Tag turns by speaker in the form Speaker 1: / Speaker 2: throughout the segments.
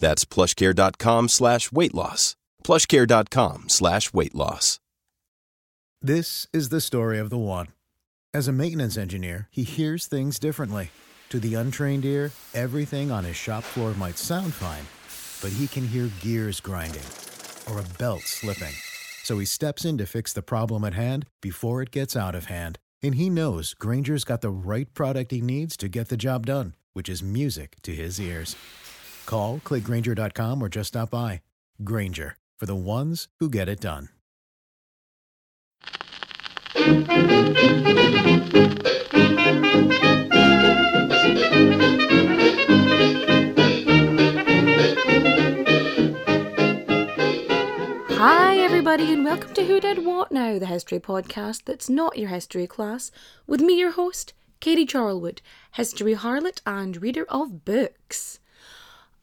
Speaker 1: That's plushcare.com slash weight loss. Plushcare.com slash weight loss.
Speaker 2: This is the story of the one. As a maintenance engineer, he hears things differently. To the untrained ear, everything on his shop floor might sound fine, but he can hear gears grinding or a belt slipping. So he steps in to fix the problem at hand before it gets out of hand. And he knows Grainger's got the right product he needs to get the job done, which is music to his ears. Call, clickgrainger.com, or just stop by. Grainger, for the ones who get it done.
Speaker 3: Hi, everybody, and welcome to Who Did What Now, the history podcast that's not your history class, with me, your host, Katie Charlwood, history harlot and reader of books.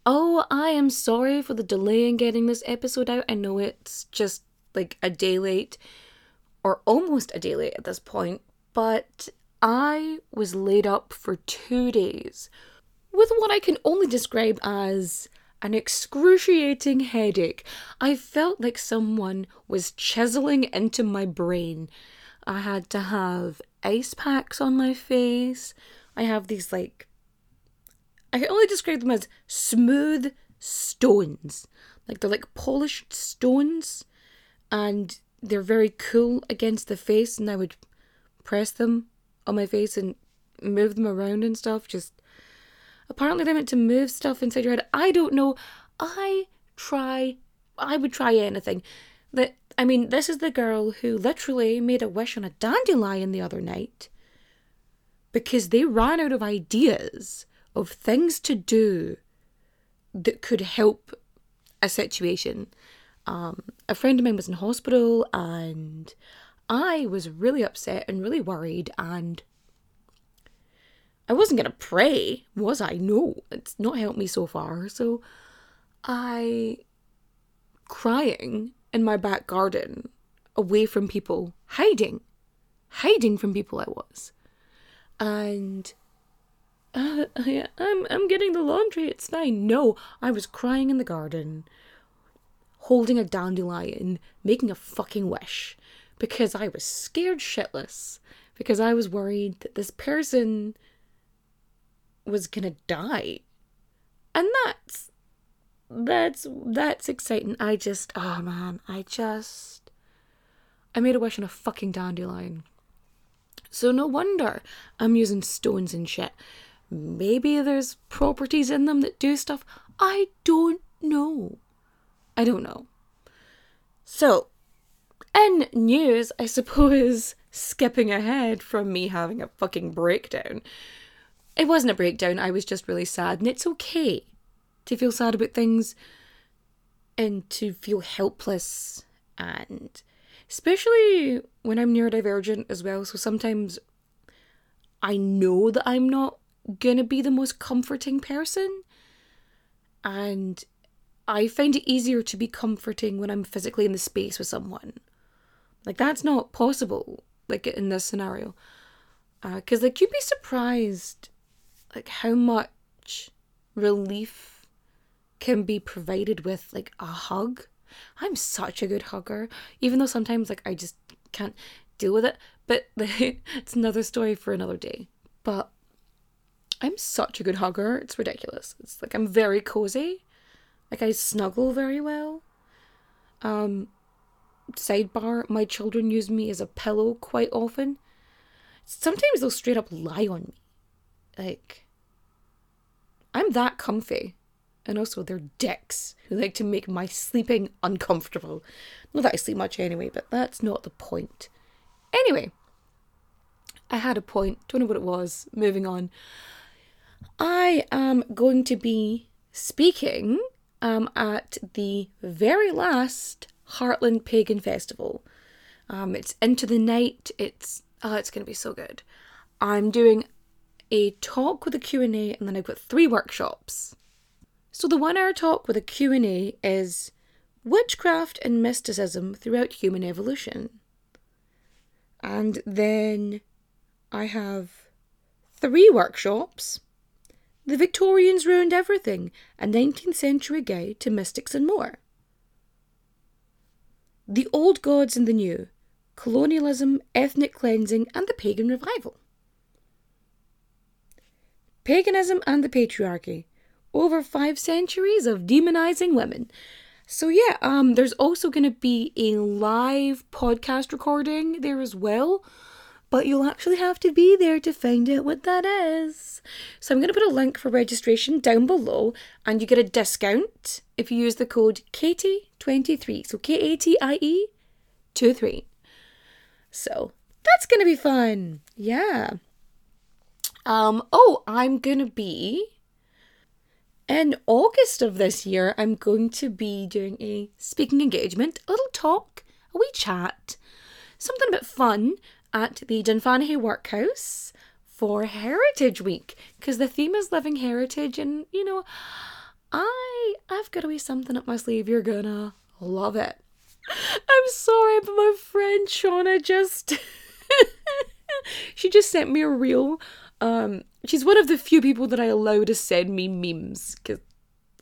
Speaker 3: Oh, I am sorry for the delay in getting this episode out. I know it's just like a day late, or almost a day late at this point, but I was laid up for two days with what I can only describe as an excruciating headache. I felt like someone was chiseling into my brain. I had to have ice packs on my face. I have these like I can only describe them as smooth stones. Like they're like polished stones and they're very cool against the face and I would press them on my face and move them around and stuff just Apparently, they're meant to move stuff inside your head. I don't know. I try. I would try anything. That I mean, this is the girl who literally made a wish on a dandelion the other night because they ran out of ideas of things to do that could help a situation. Um, a friend of mine was in hospital and I was really upset and really worried and I wasn't going to pray, was I? No, it's not helped me so far. So I, crying in my back garden, away from people, hiding, hiding from people I was. And uh, I'm, I'm getting the laundry, it's fine. No, I was crying in the garden, holding a dandelion, making a fucking wish, because I was scared shitless, because I was worried that this person was gonna die. And that's that's that's exciting. I just oh man, I just I made a wish on a fucking dandelion. So no wonder I'm using stones and shit. Maybe there's properties in them that do stuff. I don't know. I don't know. So, in news, I suppose, skipping ahead from me having a fucking breakdown, it wasn't a breakdown. I was just really sad. And it's okay to feel sad about things and to feel helpless. And especially when I'm neurodivergent as well. So sometimes I know that I'm not to be the most comforting person. And I find it easier to be comforting when I'm physically in the space with someone. Like, that's not possible, like, in this scenario. Because, uh, like, you'd be surprised like how much relief can be provided with like a hug. I'm such a good hugger, even though sometimes like I just can't deal with it. But like, it's another story for another day. But I'm such a good hugger. It's ridiculous. It's like I'm very cozy. Like I snuggle very well. Um sidebar, my children use me as a pillow quite often. Sometimes they'll straight up lie on me. Like, I'm that comfy. And also, they're dicks who like to make my sleeping uncomfortable. Not that I sleep much anyway, but that's not the point. Anyway, I had a point, don't know what it was. Moving on. I am going to be speaking um, at the very last Heartland Pagan Festival. Um, it's into the night. It's oh, it's going to be so good. I'm doing a talk with a Q&A and then I've got three workshops. So the one hour talk with a Q&A is witchcraft and mysticism throughout human evolution. And then I have three workshops. The Victorians ruined everything, a 19th century guide to mystics and more. The old gods and the new, colonialism, ethnic cleansing, and the pagan revival. Paganism and the patriarchy. Over five centuries of demonizing women. So yeah, um, there's also going to be a live podcast recording there as well, but you'll actually have to be there to find out what that is. So I'm going to put a link for registration down below, and you get a discount if you use the code KATIE23. So K A T I E 2 3. So that's going to be fun. Yeah. Um, oh, I'm going to be in August of this year, I'm going to be doing a speaking engagement, a little talk, a wee chat, something a bit fun at the Dunfanaghy Workhouse for Heritage Week because the theme is living heritage, and you know, I I've got a wee something up my sleeve. You're gonna love it. I'm sorry, but my friend Shauna just she just sent me a reel um, she's one of the few people that I allow to send me memes because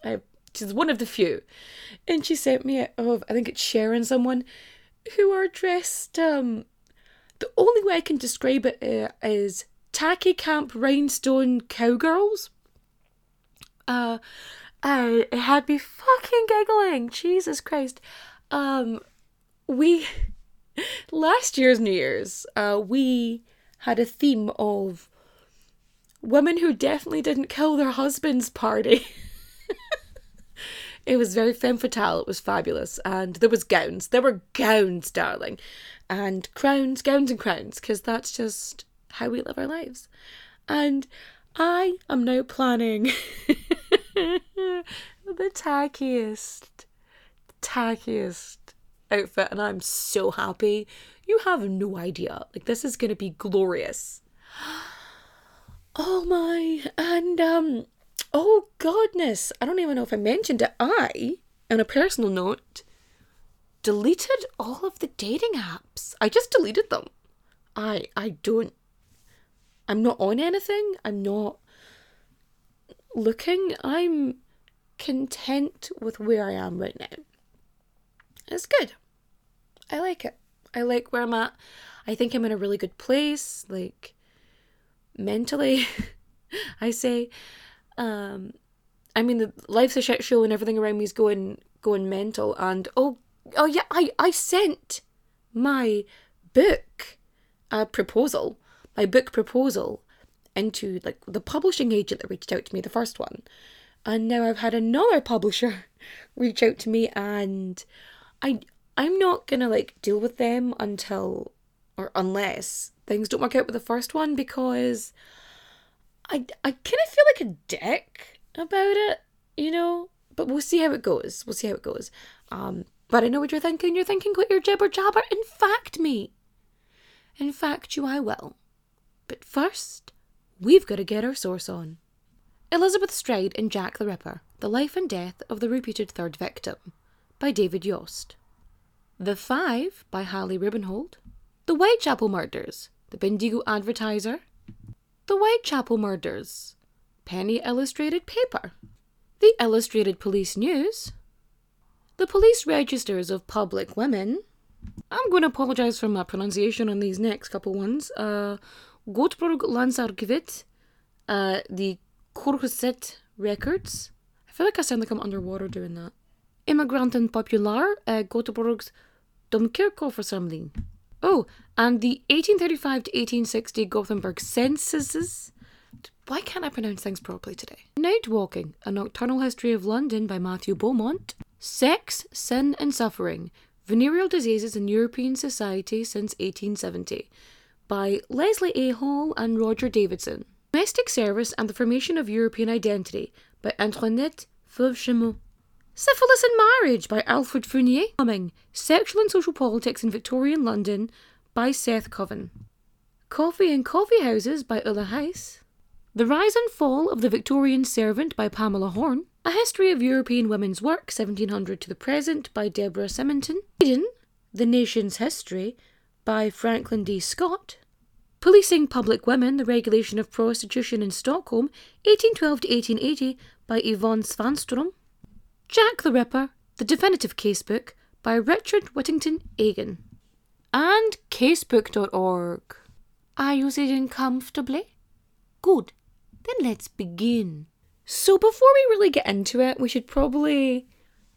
Speaker 3: I she's one of the few, and she sent me a, of I think it's Sharon someone who are dressed. Um, the only way I can describe it uh, is tacky camp rhinestone cowgirls. Uh, I it had me fucking giggling. Jesus Christ. Um, we last year's New Year's, uh, we had a theme of women who definitely didn't kill their husbands party. it was very femme fatale. It was fabulous. And there was gowns. There were gowns, darling. And crowns, gowns and crowns, because that's just how we live our lives. And I am now planning the tackiest, tackiest outfit. And I'm so happy. You have no idea. Like, this is going to be glorious. Oh my, and um, oh goodness, I don't even know if I mentioned it. I, on a personal note, deleted all of the dating apps. I just deleted them. I I don't. I'm not on anything. I'm not looking. I'm content with where I am right now. It's good. I like it. I like where I'm at. I think I'm in a really good place. Like, mentally, I say. Um, I mean, the life's a shit show and everything around me is going going mental. And oh, oh yeah, I I sent my book uh, proposal, my book proposal, into like the publishing agent that reached out to me, the first one, and now I've had another publisher reach out to me, and I I'm not gonna like deal with them until or unless things don't work out with the first one because I I kind of feel like a dick about it, you know. But we'll see how it goes. We'll see how it goes. Um, but I know what you're thinking. You're thinking, quit your jibber jabber. In fact, me. In fact, you I will. But first, we've got to get our source on. Elizabeth Stride and Jack the Ripper: The Life and Death of the Reputed Third Victim, by David Yost. The Five by Hallie Rubenhold. The Whitechapel Murders the Bendigo Advertiser, The Whitechapel Murders, Penny Illustrated Paper, The Illustrated Police News, The Police Registers of Public Women. I'm going to apologise for my pronunciation on these next couple ones. Uh, Göteborg Landsarkivet, uh, the Korset Records. I feel like I sound like I'm underwater doing that. Immigranten Popular, uh, Göteborgs Domkirkoförsamling. Oh, and the 1835 to 1860 Gothenburg censuses. Why can't I pronounce things properly today? Night Walking, A Nocturnal History of London by Matthew Beaumont. Sex, Sin and Suffering, Venereal Diseases in European Society since 1870 by Leslie A. Hall and Roger Davidson. Domestic Service and the Formation of European Identity by Antoinette Fauve-Chamoux. Syphilis and Marriage by Alfred Fournier. Slumming, Sexual and Social Politics in Victorian London by Seth Koven. Coffee and Coffee Houses by Ulla Heise. The Rise and Fall of the Victorian Servant by Pamela Horn. A History of European Women's Work, 1700 to the Present by Deborah Simonton. Sweden, The Nation's History by Franklin D. Scott. Policing Public Women, The Regulation of Prostitution in Stockholm, 1812 to 1880 by Yvonne Svanstrom. Jack the Ripper, The Definitive Casebook by Richard Whittington Egan. And casebook.org. Are you sitting comfortably? Good. Then let's begin. So, before we really get into it, we should probably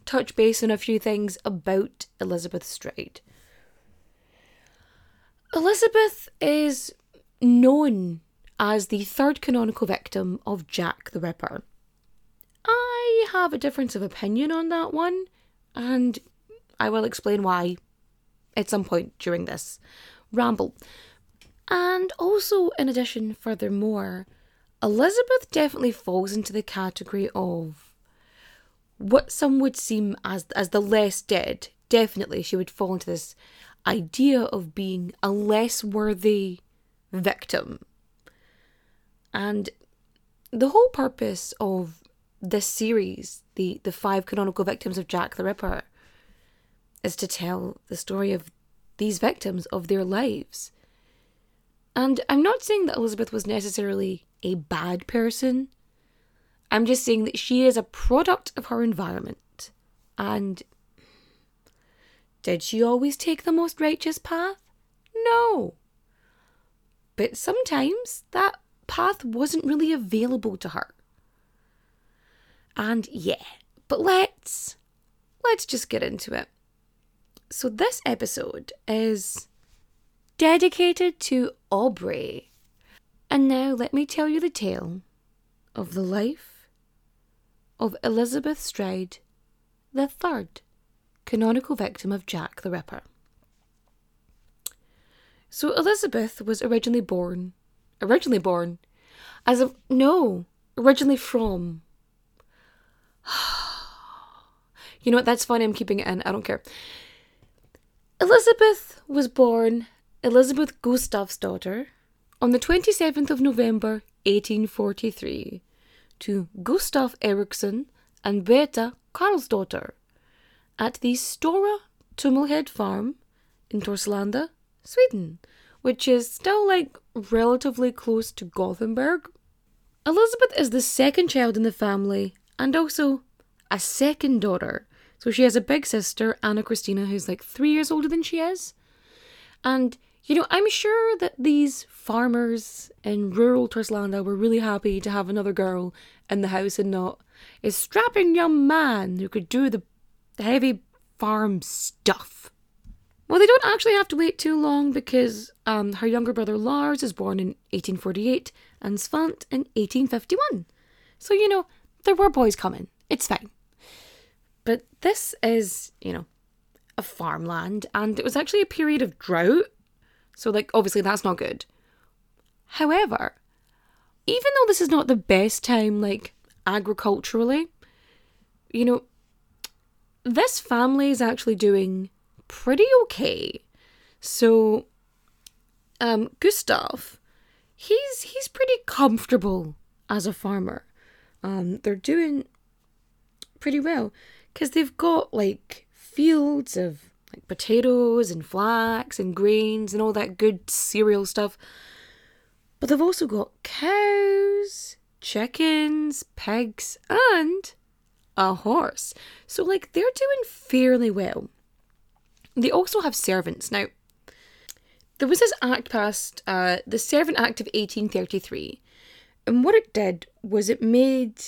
Speaker 3: touch base on a few things about Elizabeth Stride. Elizabeth is known as the third canonical victim of Jack the Ripper. I have a difference of opinion on that one, and I will explain why at some point during this ramble. And also, in addition, furthermore, Elizabeth definitely falls into the category of what some would seem as as the less dead. Definitely, she would fall into this idea of being a less worthy victim. And the whole purpose of this series, the, the five canonical victims of Jack the Ripper, is to tell the story of these victims, of their lives. And I'm not saying that Elizabeth was necessarily a bad person. I'm just saying that she is a product of her environment. And did she always take the most righteous path? No. But sometimes that path wasn't really available to her. And yeah, but let's let's just get into it. So this episode is dedicated to Aubrey. And now let me tell you the tale of the life of Elizabeth Stride, the third canonical victim of Jack the Ripper. So Elizabeth was originally born, originally born, as a, no, originally from. you know what, that's fine, I'm keeping it in, I don't care. Elizabeth was born Elizabeth Gustav's daughter on the 27th of November 1843 to Gustav Eriksson and Berta Karlsdotter at the Stora Tumlehed farm in Torslanda, Sweden, which is still like relatively close to Gothenburg. Elizabeth is the second child in the family and also a second daughter. So she has a big sister, Anna Christina, who's like three years older than she is. And, you know, I'm sure that these farmers in rural Torslanda were really happy to have another girl in the house and not a strapping young man who could do the heavy farm stuff. Well, they don't actually have to wait too long because um, her younger brother Lars is born in 1848 and Svant in 1851. So, you know, there were boys coming. It's fine. But this is, you know, a farmland and it was actually a period of drought. So, like, obviously that's not good. However, even though this is not the best time, like, agriculturally, you know, this family is actually doing pretty okay. So, um, Gustav, he's he's pretty comfortable as a farmer. Um, they're doing pretty well because they've got like fields of like potatoes and flax and grains and all that good cereal stuff. But they've also got cows, chickens, pigs, and a horse. So, like, they're doing fairly well. They also have servants. Now, there was this act passed, uh, the Servant Act of 1833. And what it did was it made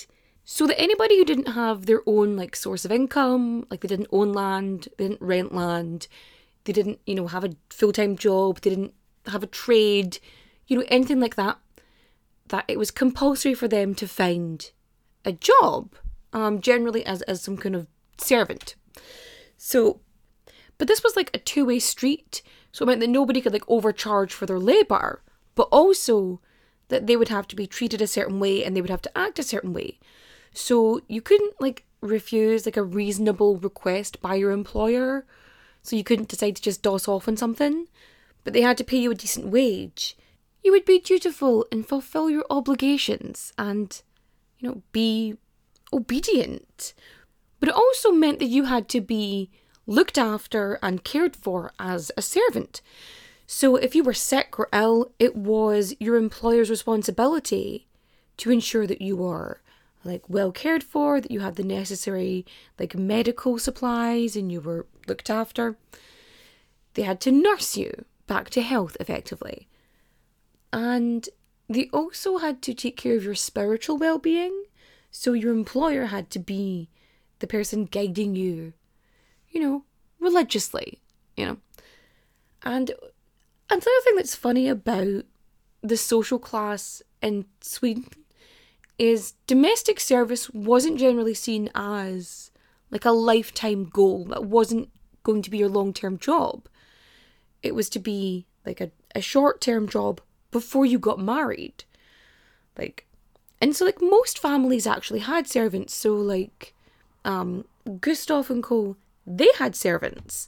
Speaker 3: so that anybody who didn't have their own like source of income, like they didn't own land, they didn't rent land, they didn't, you know, have a full-time job, they didn't have a trade, you know, anything like that, that it was compulsory for them to find a job, um, generally as, as some kind of servant. So but this was like a two way street, so it meant that nobody could like overcharge for their labour, but also that they would have to be treated a certain way and they would have to act a certain way. So you couldn't like refuse like a reasonable request by your employer. So you couldn't decide to just doss off on something, but they had to pay you a decent wage. You would be dutiful and fulfill your obligations and, you know, be obedient. But it also meant that you had to be looked after and cared for as a servant. So if you were sick or ill, it was your employer's responsibility to ensure that you were like well cared for, that you had the necessary like medical supplies and you were looked after. They had to nurse you back to health effectively. And they also had to take care of your spiritual well being. So your employer had to be the person guiding you, you know, religiously, you know. And another thing that's funny about the social class in Sweden is domestic service wasn't generally seen as like a lifetime goal. That wasn't going to be your long term job. It was to be like a, a short term job before you got married. Like, and so like most families actually had servants. So like, um, Gustav and Co. They had servants,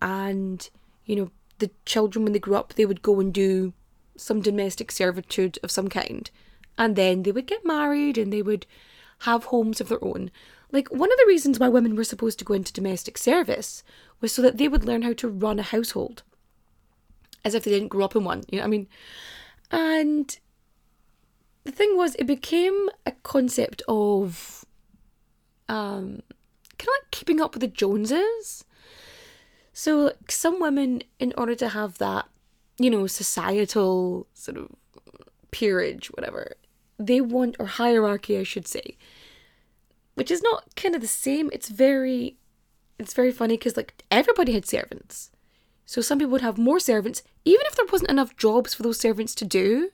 Speaker 3: and you know the children when they grew up they would go and do some domestic servitude of some kind, and then they would get married and they would have homes of their own. Like one of the reasons why women were supposed to go into domestic service was so that they would learn how to run a household as if they didn't grow up in one. You know what I mean? And the thing was, it became a concept of um, kind of like keeping up with the Joneses. So, like, some women, in order to have that, you know, societal sort of peerage, whatever, they want, or hierarchy, I should say, which is not kind of the same. It's very, it's very funny because like everybody had servants. So some people would have more servants, even if there wasn't enough jobs for those servants to do,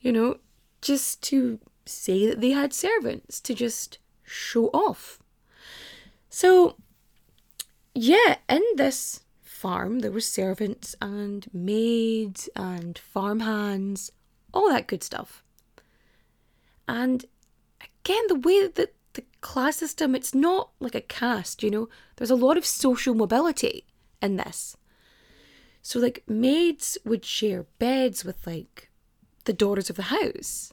Speaker 3: you know, just to say that they had servants, to just show off. So, yeah, in this farm, there were servants and maids and farm hands, all that good stuff. And again, the way that the, class system, it's not like a caste, you know, there's a lot of social mobility in this. So, like, maids would share beds with, like, the daughters of the house.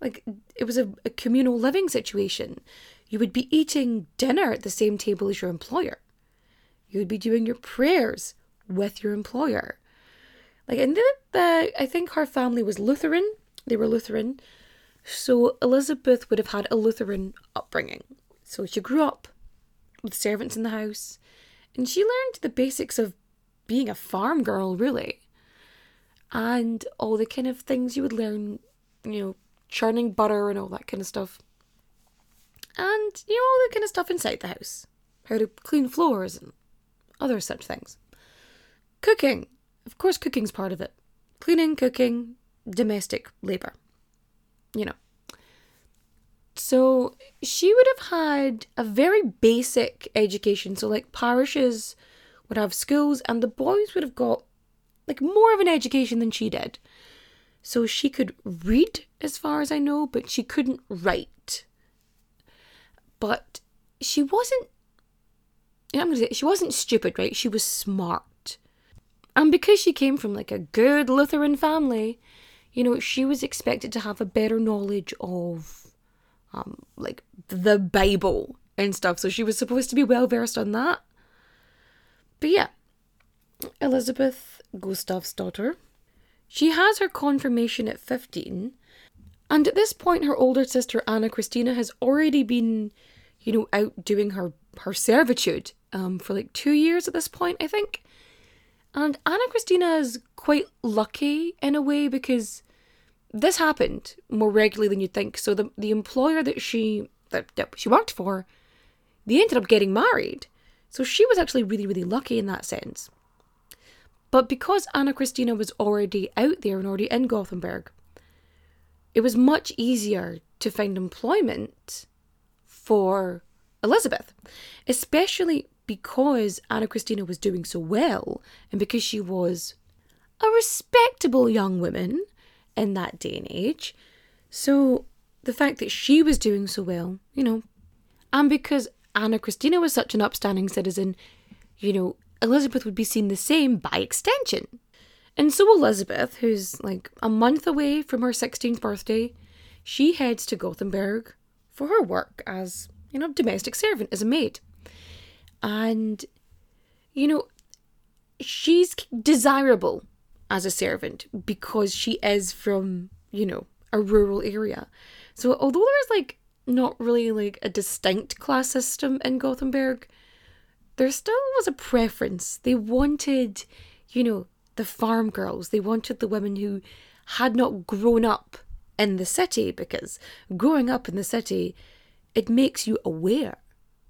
Speaker 3: Like, it was a, a communal living situation. You would be eating dinner at the same table as your employer. You would be doing your prayers with your employer. Like, and the I think her family was Lutheran. They were Lutheran. So Elizabeth would have had a Lutheran upbringing. So she grew up with servants in the house and she learned the basics of being a farm girl, really. And all the kind of things you would learn, you know, churning butter and all that kind of stuff. And, you know, all the kind of stuff inside the house. How to clean floors and other such things. Cooking. Of course, cooking's part of it. Cleaning, cooking, domestic labour. You know. So she would have had a very basic education. So, like, parishes would have schools, and the boys would have got like more of an education than she did. So she could read, as far as I know, but she couldn't write. But she wasn't. I'm gonna say she wasn't stupid, right? She was smart, and because she came from like a good Lutheran family, you know, she was expected to have a better knowledge of, um, like the Bible and stuff. So she was supposed to be well versed on that. But yeah, Elizabeth Gustav's daughter. She has her confirmation at 15, and at this point, her older sister Anna Christina has already been, you know, out doing her, her servitude um, for like two years at this point, I think. And Anna Christina is quite lucky in a way because this happened more regularly than you'd think. So the the employer that she that, that she worked for, they ended up getting married. So she was actually really, really lucky in that sense. But because Anna Christina was already out there and already in Gothenburg, it was much easier to find employment for Elizabeth, especially because Anna Christina was doing so well and because she was a respectable young woman in that day and age. So the fact that she was doing so well, you know, And because Anna Christina was such an upstanding citizen, you know, Elizabeth would be seen the same by extension. And so Elizabeth, who's like a month away from her 16th birthday, she heads to Gothenburg for her work as, you know, domestic servant, as a maid. And, you know, she's desirable as a servant because she is from, you know, a rural area. So although there's like not really like a distinct class system in Gothenburg, there still was a preference. They wanted, you know, the farm girls. They wanted the women who had not grown up in the city because growing up in the city, it makes you aware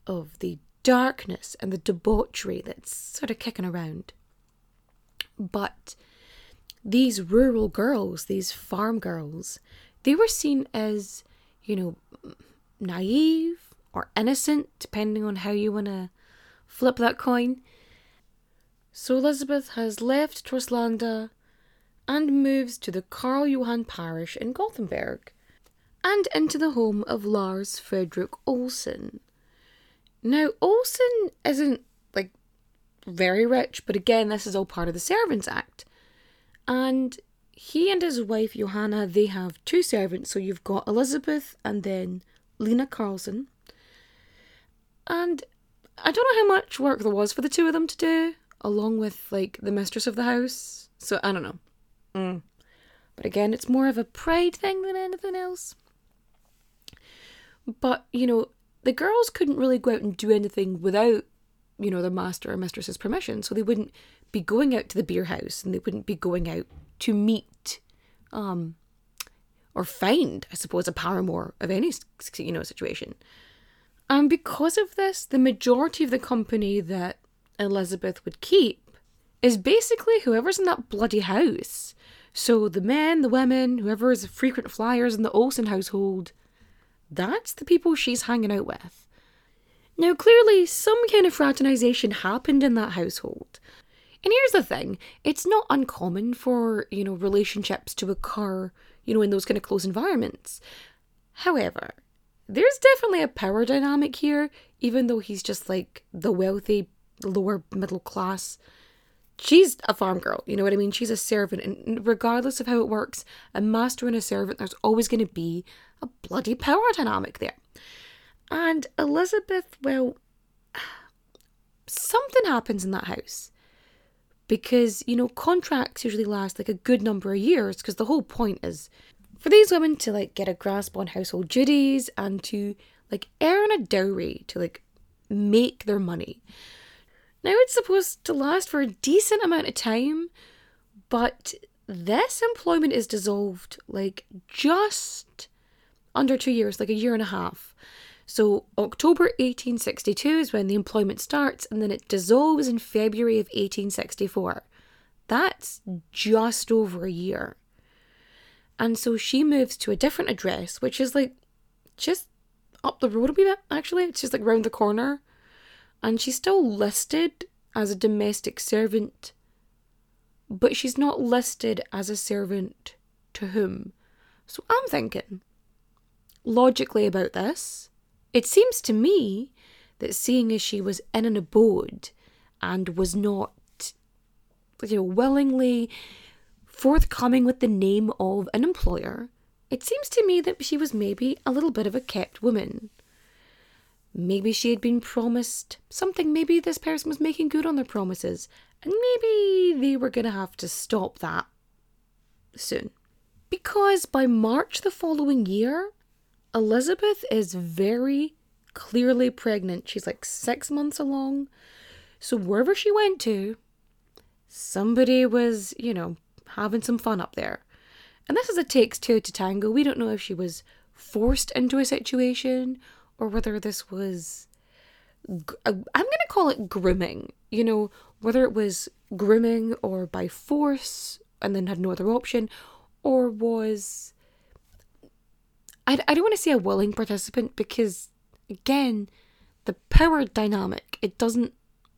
Speaker 3: of the darkness and the debauchery that's sort of kicking around. But these rural girls, these farm girls, they were seen as, you know, naive or innocent, depending on how you want to flip that coin. So Elizabeth has left Torslanda and moves to the Karl Johan parish in Gothenburg and into the home of Lars Fredrik Olsen. Now, Olsen isn't like very rich, but again, this is all part of the Servants Act. And he and his wife Johanna, they have two servants. So you've got Elizabeth and then Lena Carlson. And I don't know how much work there was for the two of them to do, along with like the mistress of the house. So I don't know. Mm. But again, it's more of a pride thing than anything else. But, you know, the girls couldn't really go out and do anything without, you know, their master or mistress's permission. So they wouldn't be going out to the beer house and they wouldn't be going out to meet um, or find, I suppose, a paramour of any you know situation. And because of this, the majority of the company that Elizabeth would keep is basically whoever's in that bloody house. So the men, the women, whoever is frequent flyers in the Olsen household, that's the people she's hanging out with. Now, clearly, some kind of fraternization happened in that household, and here's the thing it's not uncommon for, you know, relationships to occur, you know, in those kind of close environments. However, there's definitely a power dynamic here, even though he's just like the wealthy, lower middle class. She's a farm girl, you know what I mean? She's a servant, and regardless of how it works, a master and a servant, there's always going to be a bloody power dynamic there. And Elizabeth, well, something happens in that house. Because you know contracts usually last like a good number of years because the whole point is for these women to like get a grasp on household duties and to like earn a dowry to like make their money. Now it's supposed to last for a decent amount of time but this employment is dissolved like just under two years like a year and a half so, October 1862 is when the employment starts, and then it dissolves in February of 1864. That's just over a year. And so she moves to a different address, which is like just up the road a bit, actually. It's just like round the corner. And she's still listed as a domestic servant, but she's not listed as a servant to whom. So I'm thinking logically about this it seems to me that seeing as she was in an abode and was not, you know, willingly forthcoming with the name of an employer, it seems to me that she was maybe a little bit of a kept woman. Maybe she had been promised something, maybe this person was making good on their promises, and maybe they were going to have to stop that soon. Because by March the following year, Elizabeth is very clearly pregnant. She's like six months along. So wherever she went to, somebody was, you know, having some fun up there. And this is a takes two to tango. We don't know if she was forced into a situation or whether this was. Uh, I'm going to call it grooming. You know, whether it was grooming or by force and then had no other option, or was I, I don't want to say a willing participant because again the power dynamic it doesn't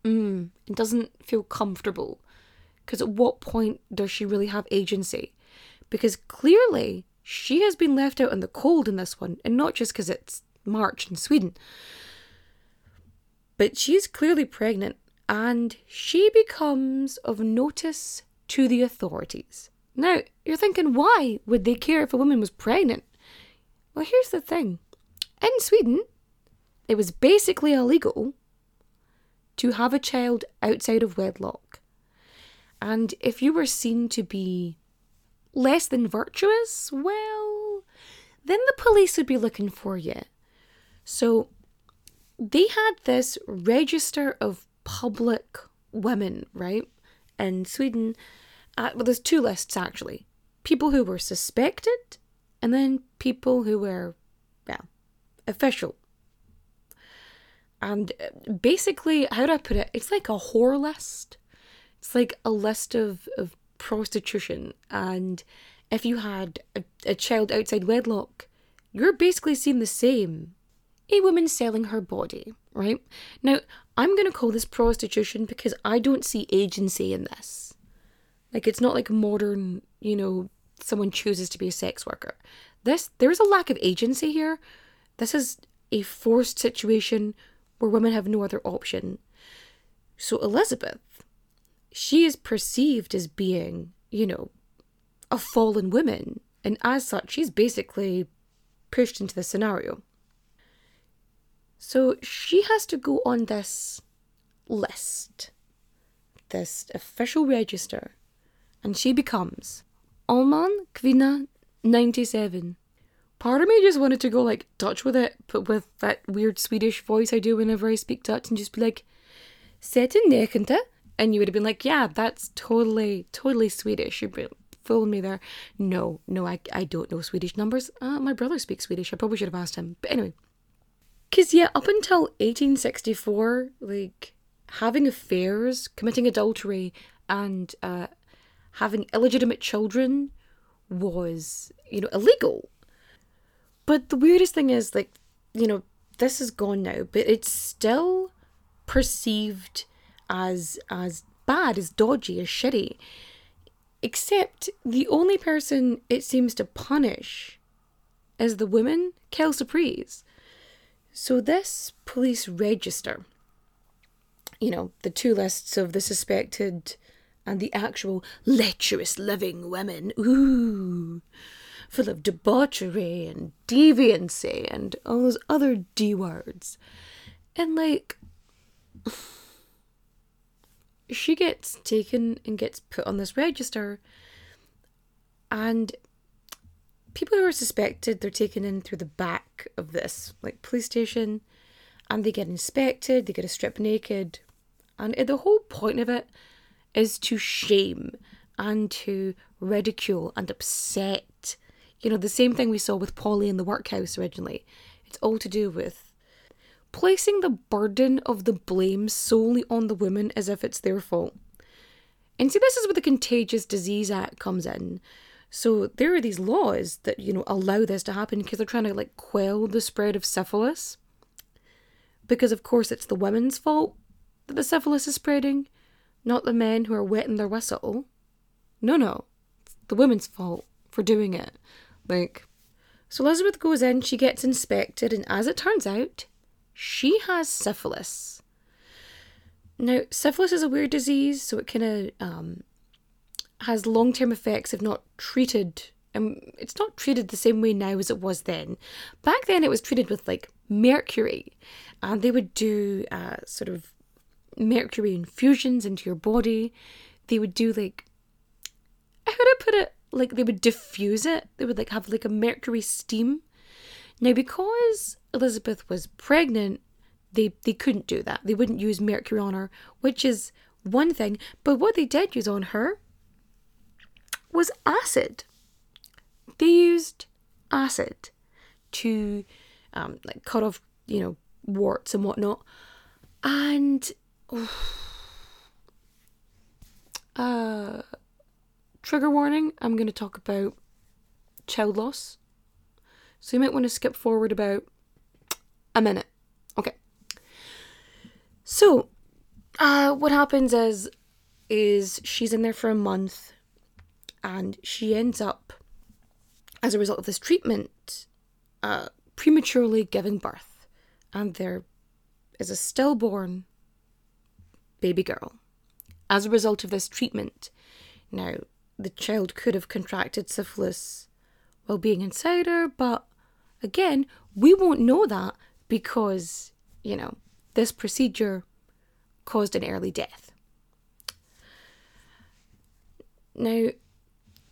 Speaker 3: mm, it doesn't feel comfortable because at what point does she really have agency because clearly she has been left out in the cold in this one and not just because it's march in sweden But she's clearly pregnant and she becomes of notice to the authorities. Now, you're thinking, why would they care if a woman was pregnant? Well, here's the thing in Sweden, it was basically illegal to have a child outside of wedlock. And if you were seen to be less than virtuous, well, then the police would be looking for you. So they had this register of public women, right? In Sweden, uh, well, there's two lists actually people who were suspected, and then people who were, well, official. And uh, basically, how do I put it? It's like a whore list. It's like a list of, of prostitution. And if you had a, a child outside wedlock, you're basically seeing the same. A woman selling her body, right? Now, I'm going to call this prostitution because I don't see agency in this. Like, it's not like modern, you know, someone chooses to be a sex worker. This, there's a lack of agency here. This is a forced situation where women have no other option. So, Elizabeth, she is perceived as being, you know, a fallen woman, and as such, she's basically pushed into the scenario. So she has to go on this list, this official register, and she becomes Alman Kvinna 97. Part of me just wanted to go like Dutch with it, but with that weird Swedish voice I do whenever I speak Dutch and just be like, Seten nekente. And you would have been like, yeah, that's totally, totally Swedish. You'd be fooling me there. No, no, I, I don't know Swedish numbers. Uh, my brother speaks Swedish. I probably should have asked him. But anyway. Because, yeah, up until 1864, like, having affairs, committing adultery, and uh, having illegitimate children was, you know, illegal. But the weirdest thing is, like, you know, this is gone now, but it's still perceived as as bad, as dodgy, as shitty. Except the only person it seems to punish is the woman, Kelsey Priest. So this police register, you know, the two lists of the suspected and the actual lecherous living women, ooh, full of debauchery and deviancy and all those other D words. And like she gets taken and gets put on this register and people who are suspected they're taken in through the back of this like police station and they get inspected they get a strip naked and the whole point of it is to shame and to ridicule and upset you know the same thing we saw with polly in the workhouse originally it's all to do with placing the burden of the blame solely on the women as if it's their fault. And see, this is where the Contagious Disease Act comes in. So there are these laws that, you know, allow this to happen because they're trying to like quell the spread of syphilis. Because of course it's the women's fault that the syphilis is spreading, not the men who are wetting their whistle. No, no. It's the women's fault for doing it. Like so Elizabeth goes in, she gets inspected, and as it turns out, she has syphilis. Now, syphilis is a weird disease, so it kind of um, has long term effects if not treated. And it's not treated the same way now as it was then. Back then, it was treated with like mercury, and they would do uh, sort of mercury infusions into your body. They would do like, how do I put it? Like they would diffuse it. They would like have like a mercury steam now, because Elizabeth was pregnant, they, they couldn't do that. They wouldn't use mercury on her, which is one thing. But what they did use on her was acid. They used acid to um, like cut off, you know, warts and whatnot. And uh, trigger warning: I'm going to talk about child loss so you might want to skip forward about a minute. Okay. So, uh, what happens is, is she's in there for a month, and she ends up, as a result of this treatment, uh, prematurely giving birth, and they're a stillborn baby girl. As a result of this treatment, now the child could have contracted syphilis while being inside her, but again, we won't know that because, you know, this procedure caused an early death. Now,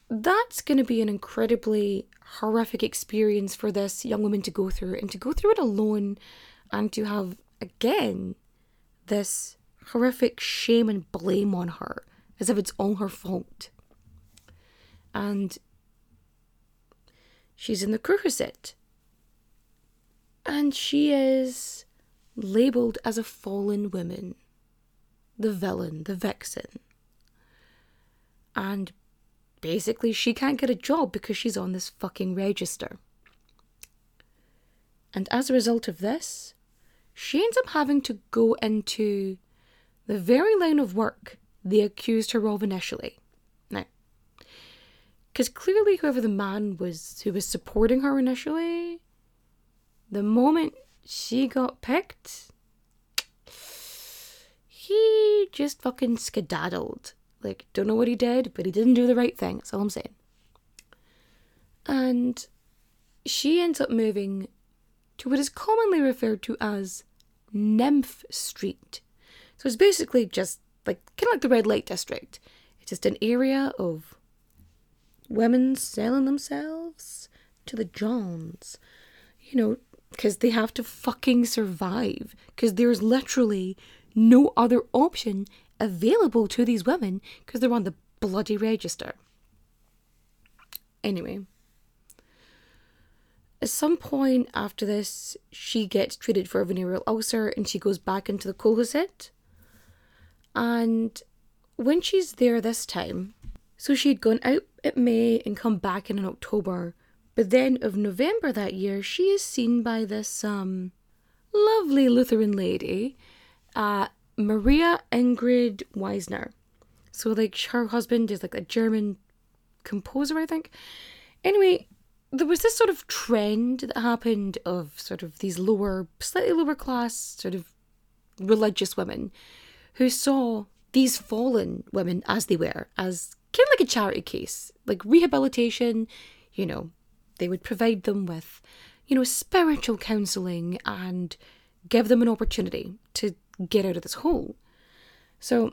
Speaker 3: that's going to be an incredibly horrific experience for this young woman to go through and to go through it alone and to have, again, this horrific shame and blame on her as if it's all her fault. And she's in the Kurhuset. And she is labelled as a fallen woman, the villain, the vixen. And basically, she can't get a job because she's on this fucking register. And as a result of this, she ends up having to go into the very line of work they accused her of initially. Now, because clearly, whoever the man was who was supporting her initially, the moment she got picked, he just fucking skedaddled. Like, don't know what he did, but he didn't do the right thing. That's all I'm saying. And she ends up moving to what is commonly referred to as Nymph Street. So it's basically just like kind of like the red light district. It's just an area of women selling themselves to the Johns. You know, because they have to fucking survive. Because there's literally no other option available to these women because they're on the bloody register. Anyway, at some point after this, she gets treated for a venereal ulcer and she goes back into the Kurhuset. And when she's there this time, so she'd gone out at May and come back in, in October. But then of November that year, she is seen by this um lovely Lutheran lady, uh, Maria Ingrid Wiesner. So like her husband is like a German composer, I think. Anyway, there was this sort of trend that happened of sort of these lower, slightly lower class, sort of religious women who saw these fallen women as they were, as kind of like a charity case, like rehabilitation, you know, they would provide them with, you know, spiritual counselling and give them an opportunity to get out of this hole. So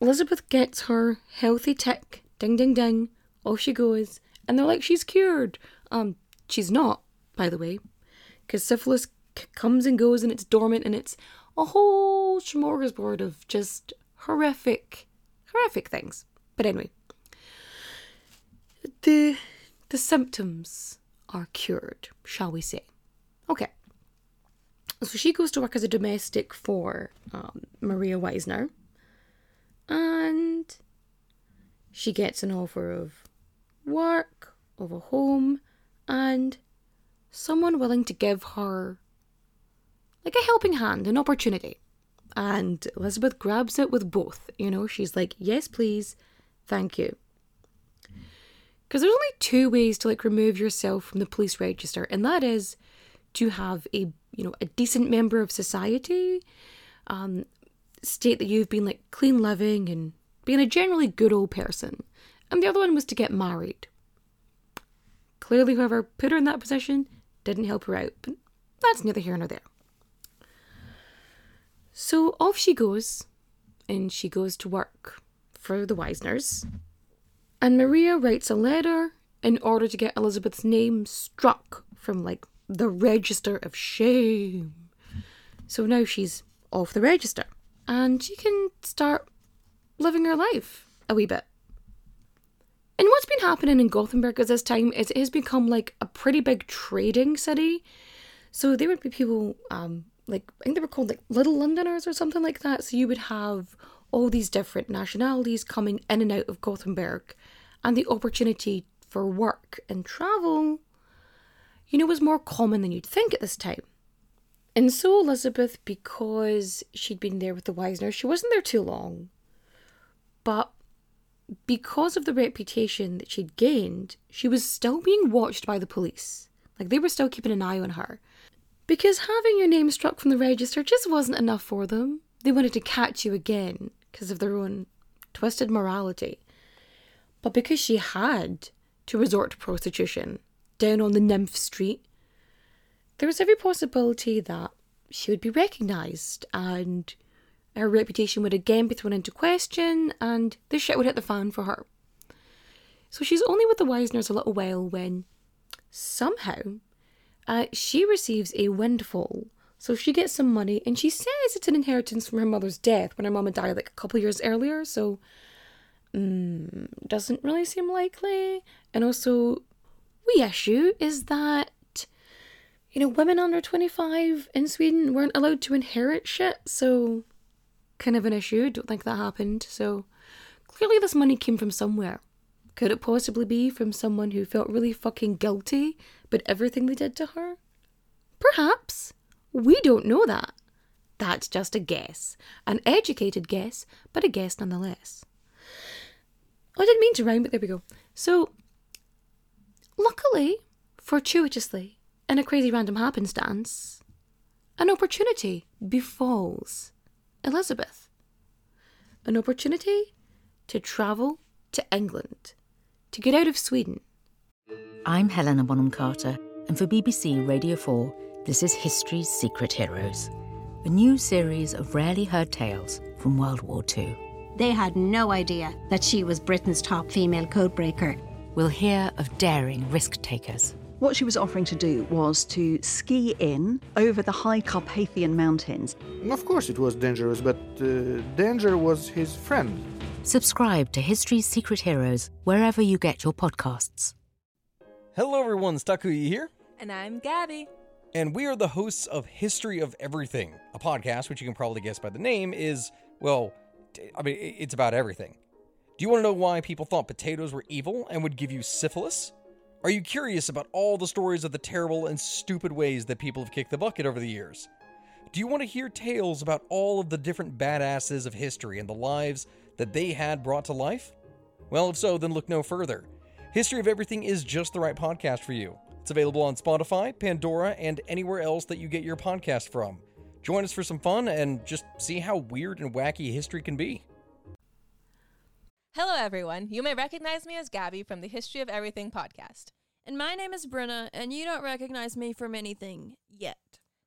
Speaker 3: Elizabeth gets her healthy tick, ding ding ding, off she goes, and they're like, she's cured. Um, she's not, by the way, because syphilis c- comes and goes and it's dormant and it's a whole smorgasbord of just horrific, horrific things. But anyway, the the symptoms are cured, shall we say? Okay. So she goes to work as a domestic for um, Maria Wiesner, and she gets an offer of work, of a home, and someone willing to give her like a helping hand, an opportunity. And Elizabeth grabs it with both. You know, she's like, yes, please, thank you. Because there's only two ways to like remove yourself from the police register, and that is to have a you know a decent member of society, um, state that you've been like clean living and being a generally good old person, and the other one was to get married. Clearly, whoever put her in that position didn't help her out, but that's neither here nor there. So off she goes, and she goes to work for the Wiesners. And Maria writes a letter in order to get Elizabeth's name struck from like the register of shame. So now she's off the register and she can start living her life a wee bit. And what's been happening in Gothenburg at this time is it has become like a pretty big trading city. So there would be people um, like I think they were called like Little Londoners or something like that. So you would have all these different nationalities coming in and out of Gothenburg, and the opportunity for work and travel, you know, was more common than you'd think at this time. And so Elizabeth, because she'd been there with the Wiesner, she wasn't there too long, but because of the reputation that she'd gained, she was still being watched by the police. Like they were still keeping an eye on her because having your name struck from the register just wasn't enough for them. They wanted to catch you again because of their own twisted morality. But because she had to resort to prostitution down on the Nymph Street, there was every possibility that she would be recognised and her reputation would again be thrown into question and the shit would hit the fan for her. So she's only with the Wiesners a little while when somehow uh, she receives a windfall. So she gets some money and she says it's an inheritance from her mother's death when her mum had died like a couple years earlier. So mm, doesn't really seem likely. And also, the issue is that you know women under 25 in Sweden weren't allowed to inherit shit. So kind of an issue. Don't think that happened. So clearly this money came from somewhere. Could it possibly be from someone who felt really fucking guilty about everything they did to her? Perhaps. We don't know that. That's just a guess. An educated guess, but a guess nonetheless. I didn't mean to rhyme, but there we go. So, luckily, fortuitously, in a crazy random happenstance, an opportunity befalls Elizabeth. An opportunity to travel to England, to get out of Sweden.
Speaker 4: I'm Helena Bonham Carter, and for BBC Radio 4, this is History's Secret Heroes, a new series of rarely heard tales from World War II.
Speaker 5: They had no idea that she was Britain's top female codebreaker.
Speaker 4: We'll hear of daring risk takers
Speaker 6: what she was offering to do was to ski in over the high Carpathian mountains.
Speaker 7: Of course, it was dangerous, but uh, danger was his friend.
Speaker 4: Subscribe to History's Secret Heroes wherever you get your podcasts.
Speaker 8: Hello, everyone. Stakuyi here.
Speaker 9: And I'm Gabby.
Speaker 8: And we are the hosts of History of Everything, a podcast which you can probably guess by the name is, well, I mean, it's about everything. Do you want to know why people thought potatoes were evil and would give you syphilis? Are you curious about all the stories of the terrible and stupid ways that people have kicked the bucket over the years? Do you want to hear tales about all of the different badasses of history and the lives that they had brought to life? Well, if so, then look no further. History of Everything is just the right podcast for you. It's available on Spotify, Pandora, and anywhere else that you get your podcast from. Join us for some fun and just see how weird and wacky history can be.
Speaker 9: Hello, everyone. You may recognize me as Gabby from the History of Everything podcast.
Speaker 10: And my name is Brenna, and you don't recognize me from anything yet.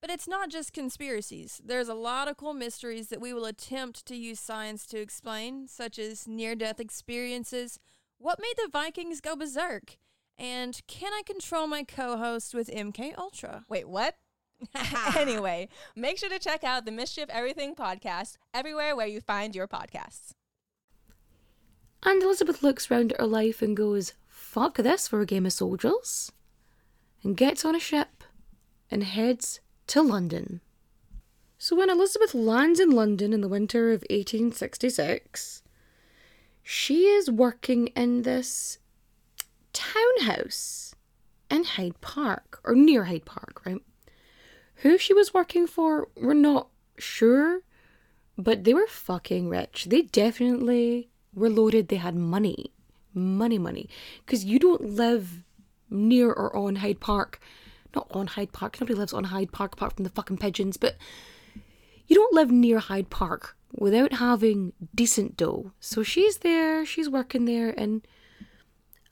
Speaker 10: But it's not just conspiracies. There's a lot of cool mysteries that we will attempt to use science to explain, such as near death experiences, what made the Vikings go berserk, and can I control my co-host with MK Ultra?
Speaker 9: Wait, what? anyway, make sure to check out the Mystery of Everything podcast everywhere where you find your podcasts.
Speaker 3: And Elizabeth looks round at her life and goes, fuck this for a game of soldiers, and gets on a ship and heads to London. So when Elizabeth lands in London in the winter of 1866, she is working in this townhouse in Hyde Park, or near Hyde Park, right? Who she was working for, we're not sure, but they were fucking rich. They definitely were loaded, they had money. Money, money. Because you don't live near or on Hyde Park. Not on Hyde Park. Nobody lives on Hyde Park apart from the fucking pigeons, but you don't live near Hyde Park without having decent dough. So she's there, she's working there, and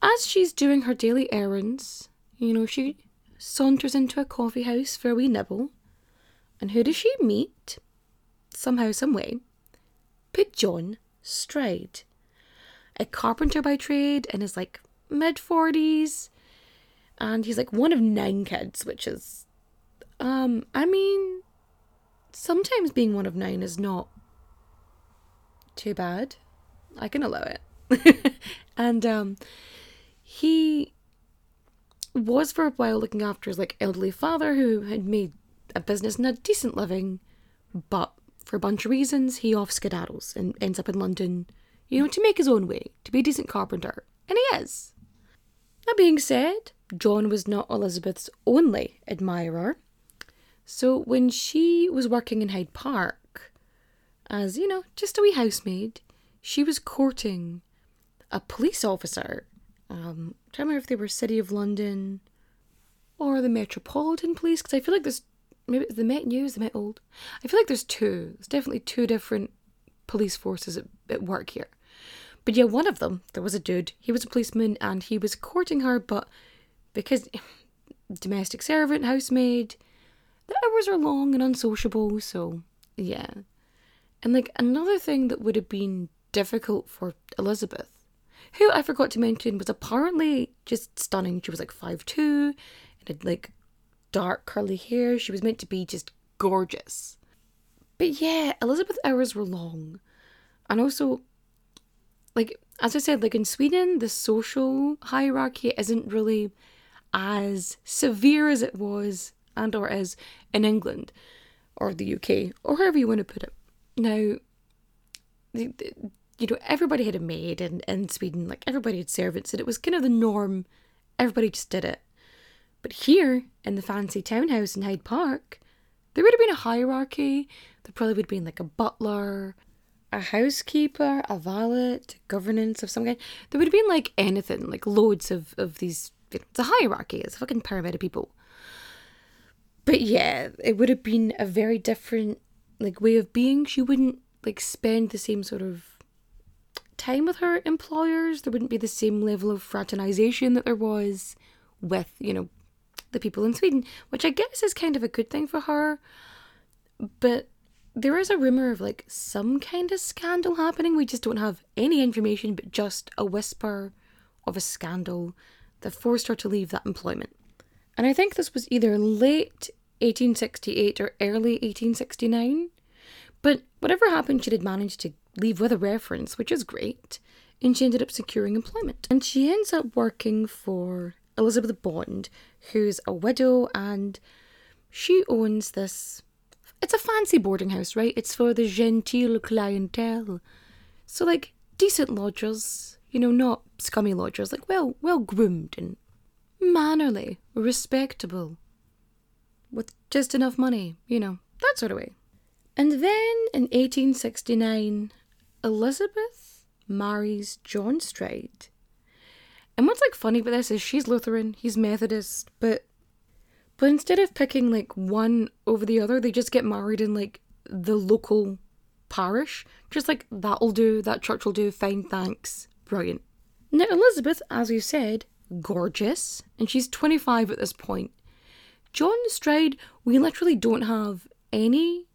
Speaker 3: as she's doing her daily errands, you know, she saunters into a coffee house for a wee nibble. And who does she meet? Somehow, someway. But John Stride a carpenter by trade in his like mid 40s and he's like one of nine kids which is um i mean sometimes being one of nine is not too bad i can allow it and um he was for a while looking after his like elderly father who had made a business and a decent living but for a bunch of reasons, he off skedaddles and ends up in London, you know, to make his own way, to be a decent carpenter. And he is. That being said, John was not Elizabeth's only admirer. So when she was working in Hyde Park, as, you know, just a wee housemaid, she was courting a police officer. Um, I don't remember if they were City of London or the Metropolitan Police, because I feel like there's maybe it's the Met News, the Met Old. I feel like there's two. There's definitely two different police forces at, at work here. But yeah, one of them, there was a dude. He was a policeman and he was courting her, but because domestic servant, housemaid, the hours are long and unsociable, so yeah. And like another thing that would have been difficult for Elizabeth, who I forgot to mention was apparently just stunning. She was like five two, and had like dark curly hair. She was meant to be just gorgeous. But yeah, Elizabeth hours were long. And also like as I said, like in Sweden, the social hierarchy isn't really as severe as it was and or is in England or the UK or however you want to put it. Now, the, the, you know, everybody had a maid in, in Sweden, like everybody had servants, and it was kind of the norm. Everybody just did it. But here in the fancy townhouse in Hyde Park, there would have been a hierarchy. There probably would have been like a butler, a housekeeper, a valet, governance of some kind. There would have been like anything, like loads of, of these. You know, it's a hierarchy, it's a fucking pyramid of people. But yeah, it would have been a very different like way of being. She wouldn't like spend the same sort of time with her employers. There wouldn't be the same level of fraternization that there was with, you know, the people in Sweden, which I guess is kind of a good thing for her. But there is a rumor of like some kind of scandal happening. We just don't have any information, but just a whisper of a scandal that forced her to leave that employment. And I think this was either late 1868 or early 1869. But whatever happened, she did manage to leave with a reference, which is great, and she ended up securing employment. And she ends up working for Elizabeth Bond, who's a widow, and she owns this. It's a fancy boarding house, right? It's for the genteel clientele. So, like, decent lodgers, you know, not scummy lodgers, like, well, well groomed and mannerly, respectable, with just enough money, you know, that sort of way. And then in 1869, Elizabeth marries John Stride. And what's like funny about this is she's Lutheran, he's Methodist, but but instead of picking like one over the other, they just get married in like the local parish. Just like that'll do, that church will do, fine, thanks. Brilliant. Now Elizabeth, as you said, gorgeous, and she's 25 at this point. John Stride, we literally don't have any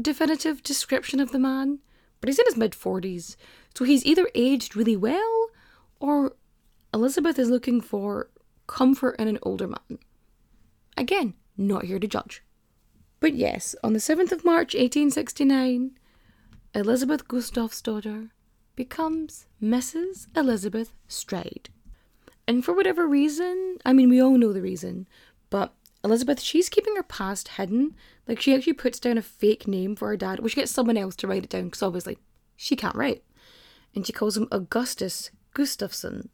Speaker 3: definitive description of the man, but he's in his mid 40s, so he's either aged really well or Elizabeth is looking for comfort in an older man. Again, not here to judge. But yes, on the 7th of March 1869, Elizabeth Gustafsdotter becomes Mrs. Elizabeth Stride. And for whatever reason, I mean, we all know the reason, but Elizabeth, she's keeping her past hidden. Like, she actually puts down a fake name for her dad, which gets someone else to write it down because obviously she can't write. And she calls him Augustus Gustafsson.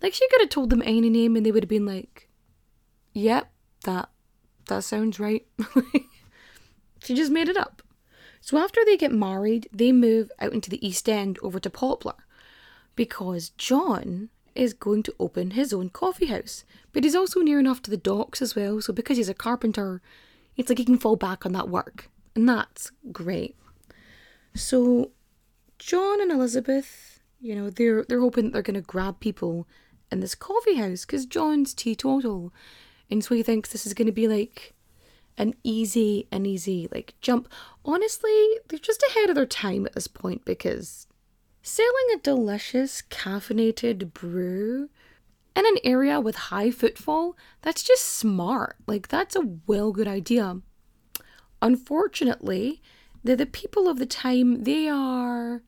Speaker 3: Like, she could have told them any name and they would have been like, yep, that, that sounds right. she just made it up. So after they get married, they move out into the East End over to Poplar because John is going to open his own coffee house. But he's also near enough to the docks as well, so because he's a carpenter, it's like he can fall back on that work. And that's great. So John and Elizabeth, you know, they're they're hoping that they're gonna grab people in this coffee house because John's teetotal. And so he thinks this is gonna be like an easy, an easy like jump. Honestly, they're just ahead of their time at this point because selling a delicious caffeinated brew in an area with high footfall, that's just smart. Like, that's a well good idea. Unfortunately, the, the people of the time, they are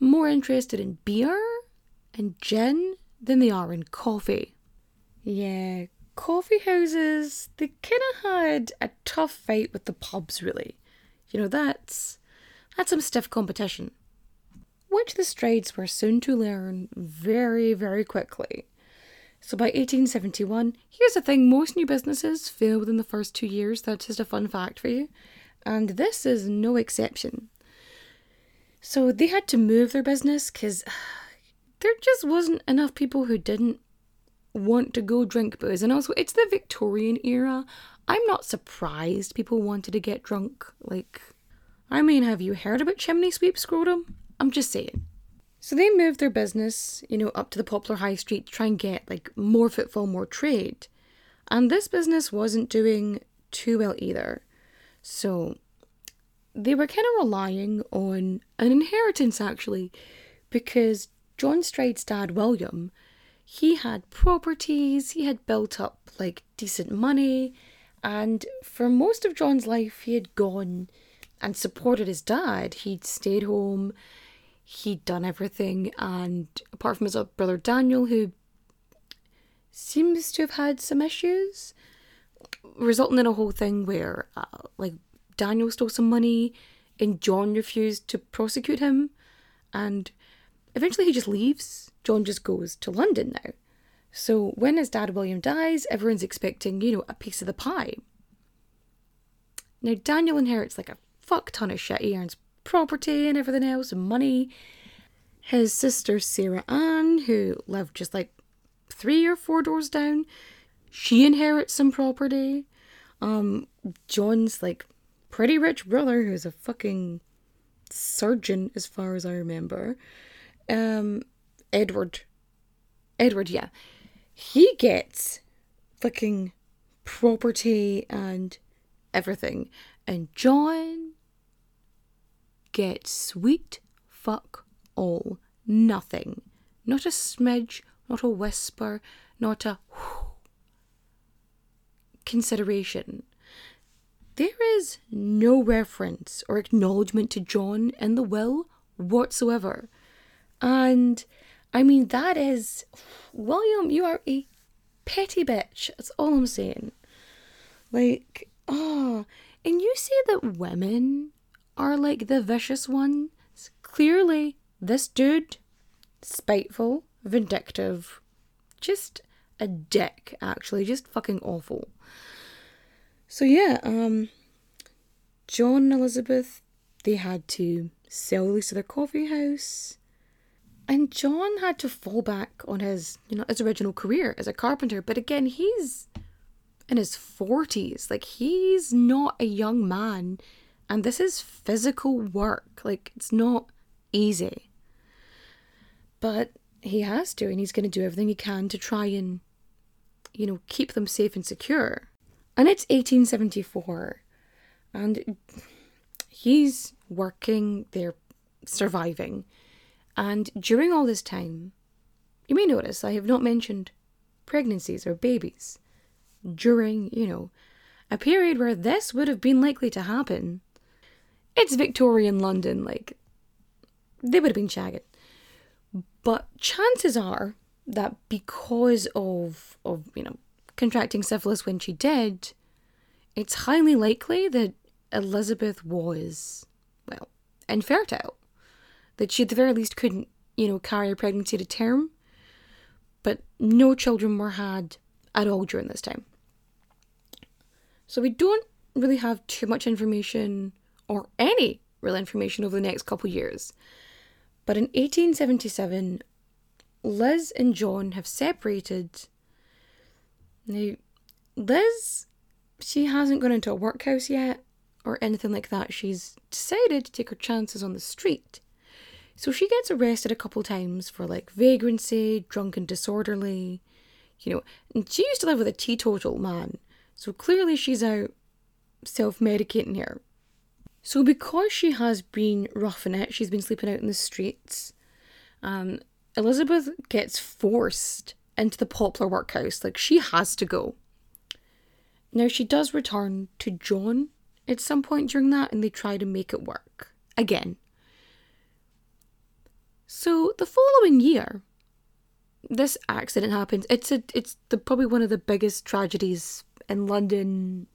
Speaker 3: more interested in beer and gin than they are in coffee. Yeah, coffee houses, they kind of had a tough fight with the pubs, really. You know, that's that's some stiff competition. Which the Strides were soon to learn very, very quickly. So by 1871, here's the thing most new businesses fail within the first two years. That's just a fun fact for you. And this is no exception. So they had to move their business because there just wasn't enough people who didn't want to go drink booze. And also, it's the Victorian era. I'm not surprised people wanted to get drunk. Like, I mean, have you heard about chimney sweep scrotum? I'm just saying. So they moved their business, you know, up to the Poplar High Street to try and get like more footfall, more trade. And this business wasn't doing too well either. So they were kind of relying on an inheritance actually, because John Stride's dad, William, he had properties, he had built up like decent money, and for most of John's life, he had gone and supported his dad. He'd stayed home, he'd done everything, and apart from his brother Daniel, who seems to have had some issues, resulting in a whole thing where, uh, like, Daniel stole some money and John refused to prosecute him, and eventually he just leaves. John just goes to London now. So when his dad William dies, everyone's expecting, you know, a piece of the pie. Now Daniel inherits like a fuck ton of shit. He earns property and everything else and money. His sister Sarah Ann, who lived just like three or four doors down, she inherits some property. Um, John's like pretty rich brother, who's a fucking surgeon as far as I remember. Um, Edward. Edward, yeah. He gets fucking property and everything. And John gets sweet fuck all. Nothing. Not a smidge, not a whisper, not a consideration. There is no reference or acknowledgement to John in the will whatsoever. And I mean, that is, William, you are a petty bitch. That's all I'm saying. Like, oh, and you say that women are like the vicious ones. Clearly, this dude, spiteful, vindictive, just a dick, actually, just fucking awful. So yeah, um, John and Elizabeth, they had to sell lease of their coffee house. And John had to fall back on his, you know, his original career as a carpenter. But again, he's in his 40s. Like, he's not a young man and this is physical work. Like, it's not easy. But he has to, and he's going to do everything he can to try and, you know, keep them safe and secure. And it's 1874, and he's working, they're surviving. And during all this time, you may notice I have not mentioned pregnancies or babies. During, you know, a period where this would have been likely to happen, it's Victorian London, like, they would have been shagging. But chances are that because of, of, you know, contracting syphilis when she did, it's highly likely that Elizabeth was, well, infertile. That she at the very least couldn't, you know, carry a pregnancy to term. But no children were had at all during this time. So we don't really have too much information or any real information over the next couple years. But in 1877, Liz and John have separated. Now, Liz, she hasn't gone into a workhouse yet or anything like that. She's decided to take her chances on the street. So she gets arrested a couple times for like vagrancy, drunk and disorderly, you know. And she used to live with a teetotal man, so clearly she's out self medicating here. So, because she has been roughing it, she's been sleeping out in the streets, um, Elizabeth gets forced into the Poplar workhouse. Like, she has to go. Now, she does return to John at some point during that, and they try to make it work again. So, the following year, this accident happens. It's a, it's the probably one of the biggest tragedies in London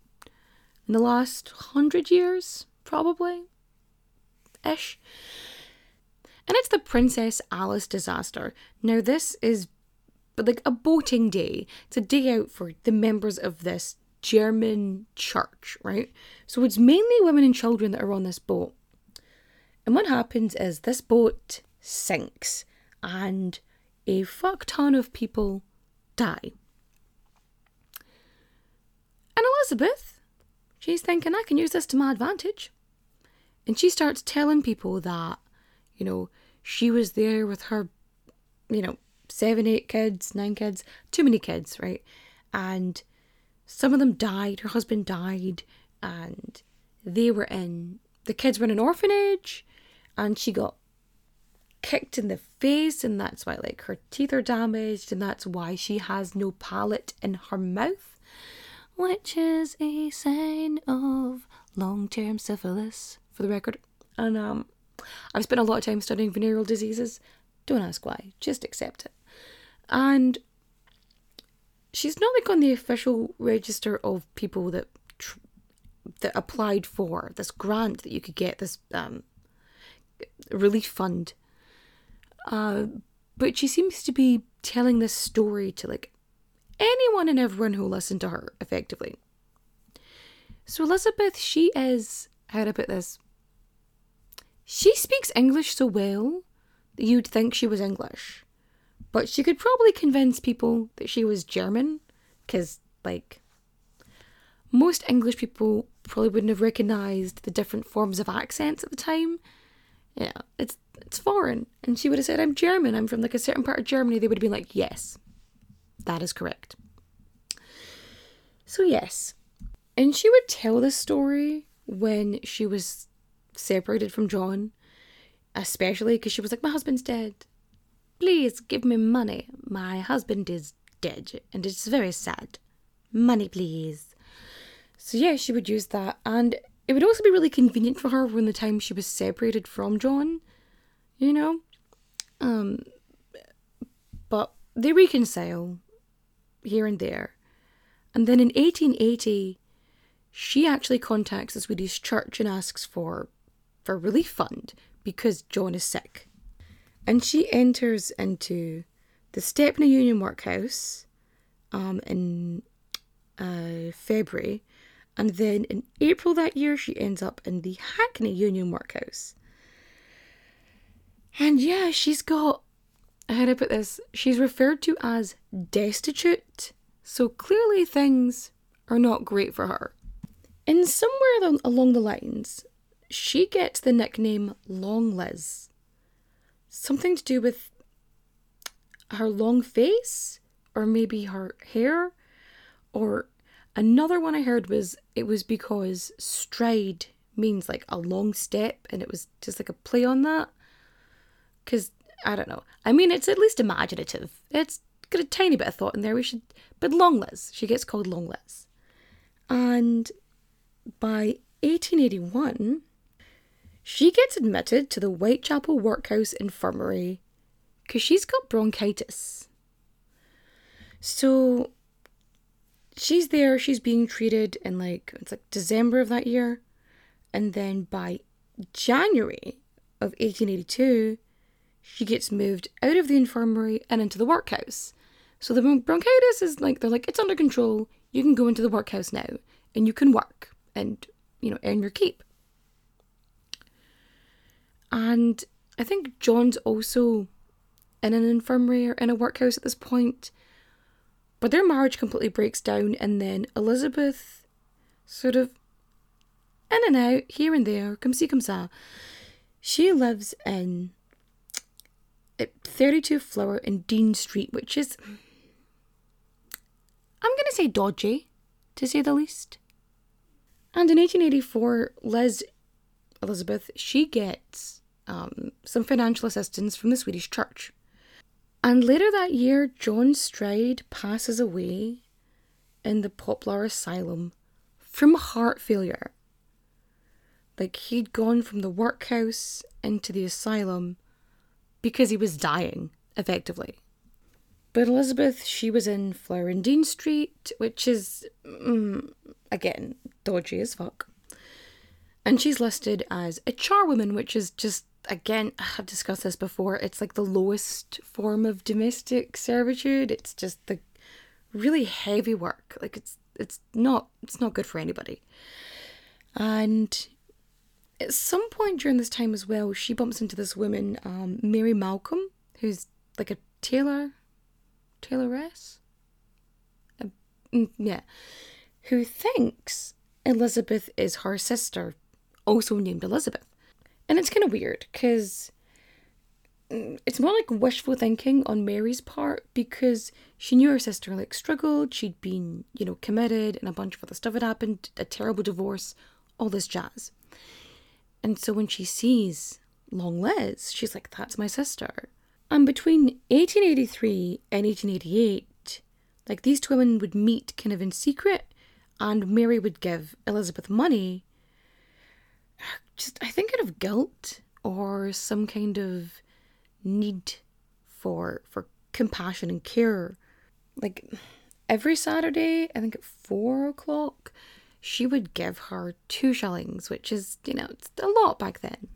Speaker 3: in the last hundred years probably. Ish. And it's the Princess Alice disaster. Now, this is like a boating day. It's a day out for the members of this German church, right? So it's mainly women and children that are on this boat. And what happens is this boat sinks and a fuck ton of people die. And Elizabeth, she's thinking, I can use this to my advantage. And she starts telling people that, you know, she was there with her, you know, seven, eight kids, nine kids, too many kids, right? And some of them died, her husband died, and they were in, the kids were in an orphanage, and she got kicked in the face, and that's why, like, her teeth are damaged, and that's why she has no palate in her mouth, which is a sign of long term syphilis, for the record. And, um, I've spent a lot of time studying venereal diseases. Don't ask why, just accept it. And she's not like on the official register of people that tr- that applied for this grant that you could get this um, relief fund. Uh, but she seems to be telling this story to like anyone and everyone who listened to her effectively. So Elizabeth, she is how to put this. She speaks English so well that you'd think she was English. But she could probably convince people that she was German, because, like, most English people probably wouldn't have recognized the different forms of accents at the time. Yeah, it's it's foreign. And she would have said, I'm German, I'm from like a certain part of Germany. They would have been like, Yes, that is correct. So, yes. And she would tell this story when she was separated from John, especially because she was like, My husband's dead. Please give me money. My husband is dead, and it's very sad. Money, please. So, yeah, she would use that. And it would also be really convenient for her when the time she was separated from John, you know? Um, but they reconcile here and there. And then in 1880, she actually contacts the Swedish church and asks for for relief fund because John is sick. And she enters into the Stepney Union Workhouse um, in uh, February, and then in April that year, she ends up in the Hackney Union Workhouse. And yeah, she's got, how do I put this? She's referred to as destitute, so clearly things are not great for her. And somewhere along the lines, she gets the nickname Long Liz. Something to do with her long face, or maybe her hair, or another one I heard was it was because stride means like a long step, and it was just like a play on that. Because I don't know. I mean, it's at least imaginative. It's got a tiny bit of thought in there. We should, but Long Liz, she gets called Long Liz, and by 1881, she gets admitted to the Whitechapel Workhouse Infirmary because she's got bronchitis. So she's there, she's being treated in like, it's like December of that year. And then by January of 1882, she gets moved out of the infirmary and into the workhouse. So the bronchitis is like, they're like, it's under control. You can go into the workhouse now and you can work and, you know, earn your keep. And I think John's also in an infirmary or in a workhouse at this point. But their marriage completely breaks down, and then Elizabeth sort of in and out, here and there, come see, come sa. She lives in 32 Flower and Dean Street, which is, I'm going to say dodgy, to say the least. And in 1884, Liz Elizabeth, she gets um, some financial assistance from the Swedish church. And later that year, John Stride passes away in the Poplar Asylum from heart failure. Like he'd gone from the workhouse into the asylum because he was dying, effectively. But Elizabeth, she was in Dean Street, which is, mm, again, dodgy as fuck. And she's listed as a charwoman, which is just, again, I've discussed this before. It's like the lowest form of domestic servitude. It's just the really heavy work. Like it's it's not it's not good for anybody. And at some point during this time as well, she bumps into this woman, um, Mary Malcolm, who's like a tailor, tailoress. Mm, yeah, who thinks Elizabeth is her sister, also named Elizabeth. And it's kind of weird because it's more like wishful thinking on Mary's part because she knew her sister like struggled, she'd been, you know, committed and a bunch of other stuff had happened, a terrible divorce, all this jazz. And so when she sees Long Liz, she's like, that's my sister. And between 1883 and 1888, like these two women would meet kind of in secret, and Mary would give Elizabeth money, just I think out of guilt or some kind of need for for compassion and care. Like every Saturday, I think at four o'clock, she would give her two shillings, which is, you know, it's a lot back then.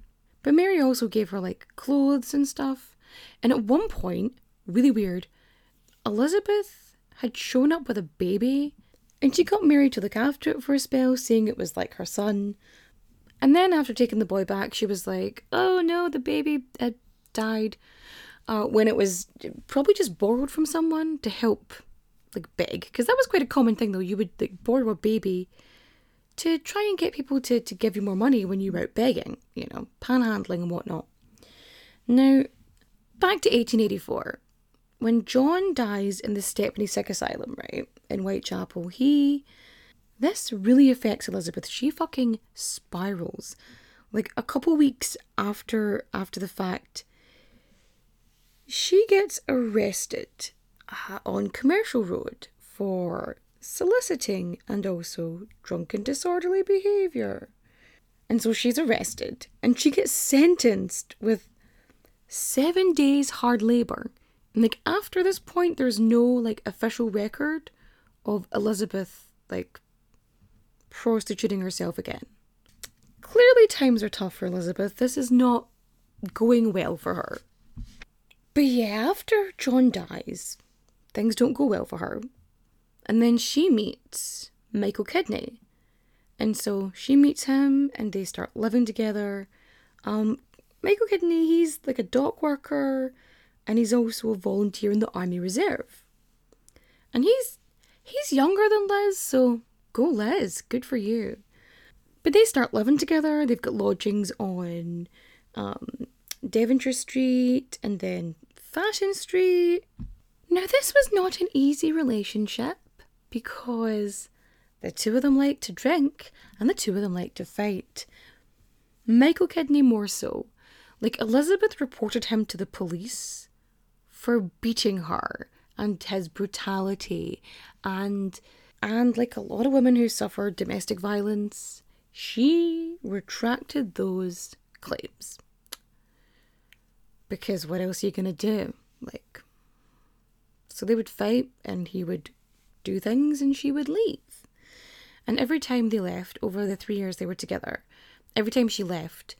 Speaker 3: But Mary also gave her like clothes and stuff. And at one point, really weird, Elizabeth had shown up with a baby and she got Mary to look after it for a spell, saying it was like her son. And then after taking the boy back, she was like, oh no, the baby had died uh, when it was probably just borrowed from someone to help like beg. Because that was quite a common thing though. You would like borrow a baby to try and get people to, to give you more money when you were out begging you know panhandling and whatnot. Now back to 1884 when john dies in the stepney sick asylum right in whitechapel he this really affects elizabeth she fucking spirals like a couple weeks after after the fact she gets arrested uh, on Commercial Road for soliciting and also drunken disorderly behaviour. And so she's arrested and she gets sentenced with seven days hard labour. And like after this point, there's no like official record of Elizabeth like prostituting herself again. Clearly, times are tough for Elizabeth. This is not going well for her. But yeah, after John dies, things don't go well for her. And then she meets Michael Kidney. And so she meets him and they start living together. Um, Michael Kidney, he's like a dock worker and he's also a volunteer in the Army Reserve. And he's he's younger than Liz, so go Liz, good for you. But they start living together. They've got lodgings on um, Devonshire Street and then Fashion Street. Now, this was not an easy relationship because the two of them like to drink and the two of them like to fight. Michael Kidney more so. Like, Elizabeth reported him to the police for beating her and his brutality and and like a lot of women who suffer domestic violence she retracted those claims because what else are you going to do? Like, so they would fight and he would do things and she would leave. And every time they left, over the three years they were together, every time she left,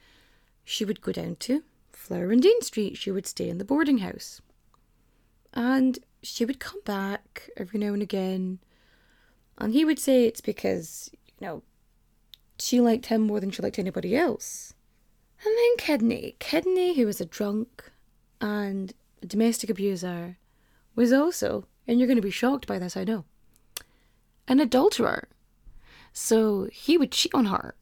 Speaker 3: she would go down to Flower and Dean Street. She would stay in the boarding house. And she would come back every now and again. And he would say it's because, you know, she liked him more than she liked anybody else. And then Kidney. Kidney, who was a drunk and a domestic abuser, was also, and you're going to be shocked by this, I know, an adulterer. So he would cheat on her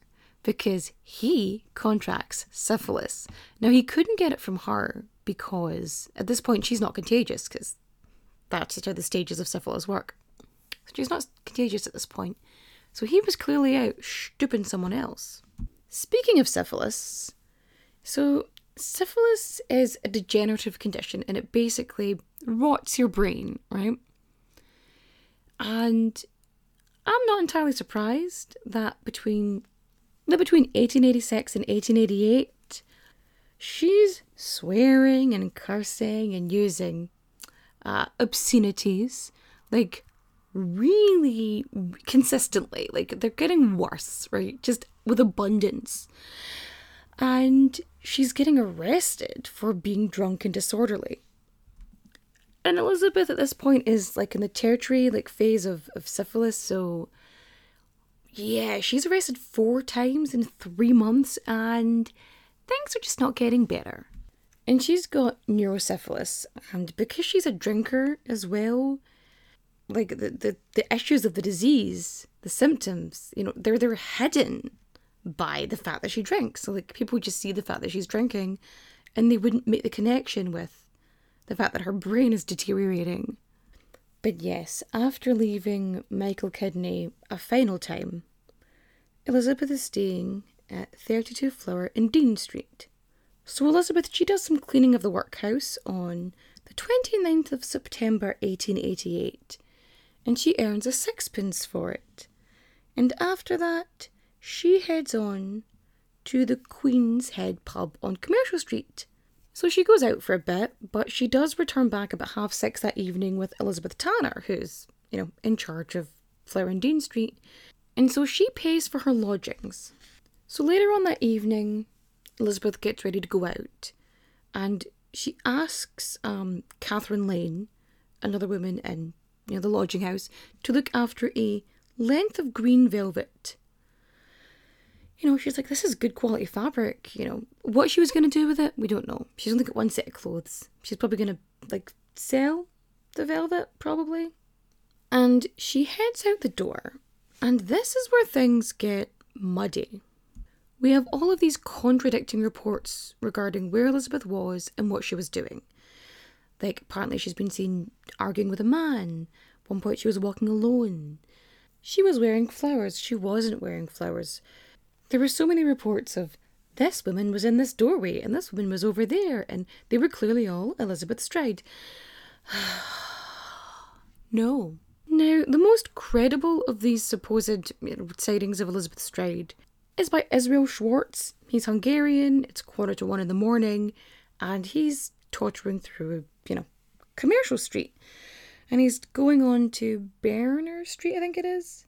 Speaker 3: because he contracts syphilis. Now, he couldn't get it from her because at this point she's not contagious because that's just how the stages of syphilis work. She's not contagious at this point. So he was clearly out stooping someone else. Speaking of syphilis, so, syphilis is a degenerative condition and it basically rots your brain, right? And I'm not entirely surprised that between that between 1886 and 1888, she's swearing and cursing and using uh, obscenities like really consistently. Like they're getting worse, right? Just with abundance. And she's getting arrested for being drunk and disorderly. And Elizabeth at this point is like in the tertiary, like phase of, of syphilis, so yeah, she's arrested four times in three months and things are just not getting better. And she's got neurosyphilis, and because she's a drinker as well, like the, the, the issues of the disease, the symptoms, you know, they're they're hidden by the fact that she drinks. So like people just see the fact that she's drinking and they wouldn't make the connection with the fact that her brain is deteriorating. But yes, after leaving Michael Kidney a final time, Elizabeth is staying at 32 Flower and Dean Street. So Elizabeth, she does some cleaning of the workhouse on the 29th of September 1888, and she earns a sixpence for it. And after that, she heads on to the Queen's Head pub on Commercial Street. So she goes out for a bit, but she does return back about half six that evening with Elizabeth Tanner, who's, you know, in charge of Dean Street. And so she pays for her lodgings. So later on that evening, Elizabeth gets ready to go out and she asks um, Catherine Lane, another woman in know, the lodging house, to look after a length of green velvet you know, she's like, this is good quality fabric. You know, what she was going to do with it, we don't know. She's only got one set of clothes. She's probably going to, like, sell the velvet, probably. And she heads out the door. And this is where things get muddy. We have all of these contradicting reports regarding where Elizabeth was and what she was doing. Like, apparently, she's been seen arguing with a man. At one point, she was walking alone. She was wearing flowers. She wasn't wearing flowers. There were so many reports of this woman was in this doorway and this woman was over there, and they were clearly all Elizabeth Stride. no. Now, the most credible of these supposed you know, sightings of Elizabeth Stride is by Israel Schwartz. He's Hungarian, it's quarter to one in the morning, and he's tottering through, you know, commercial street. And he's going on to Berner Street, I think it is.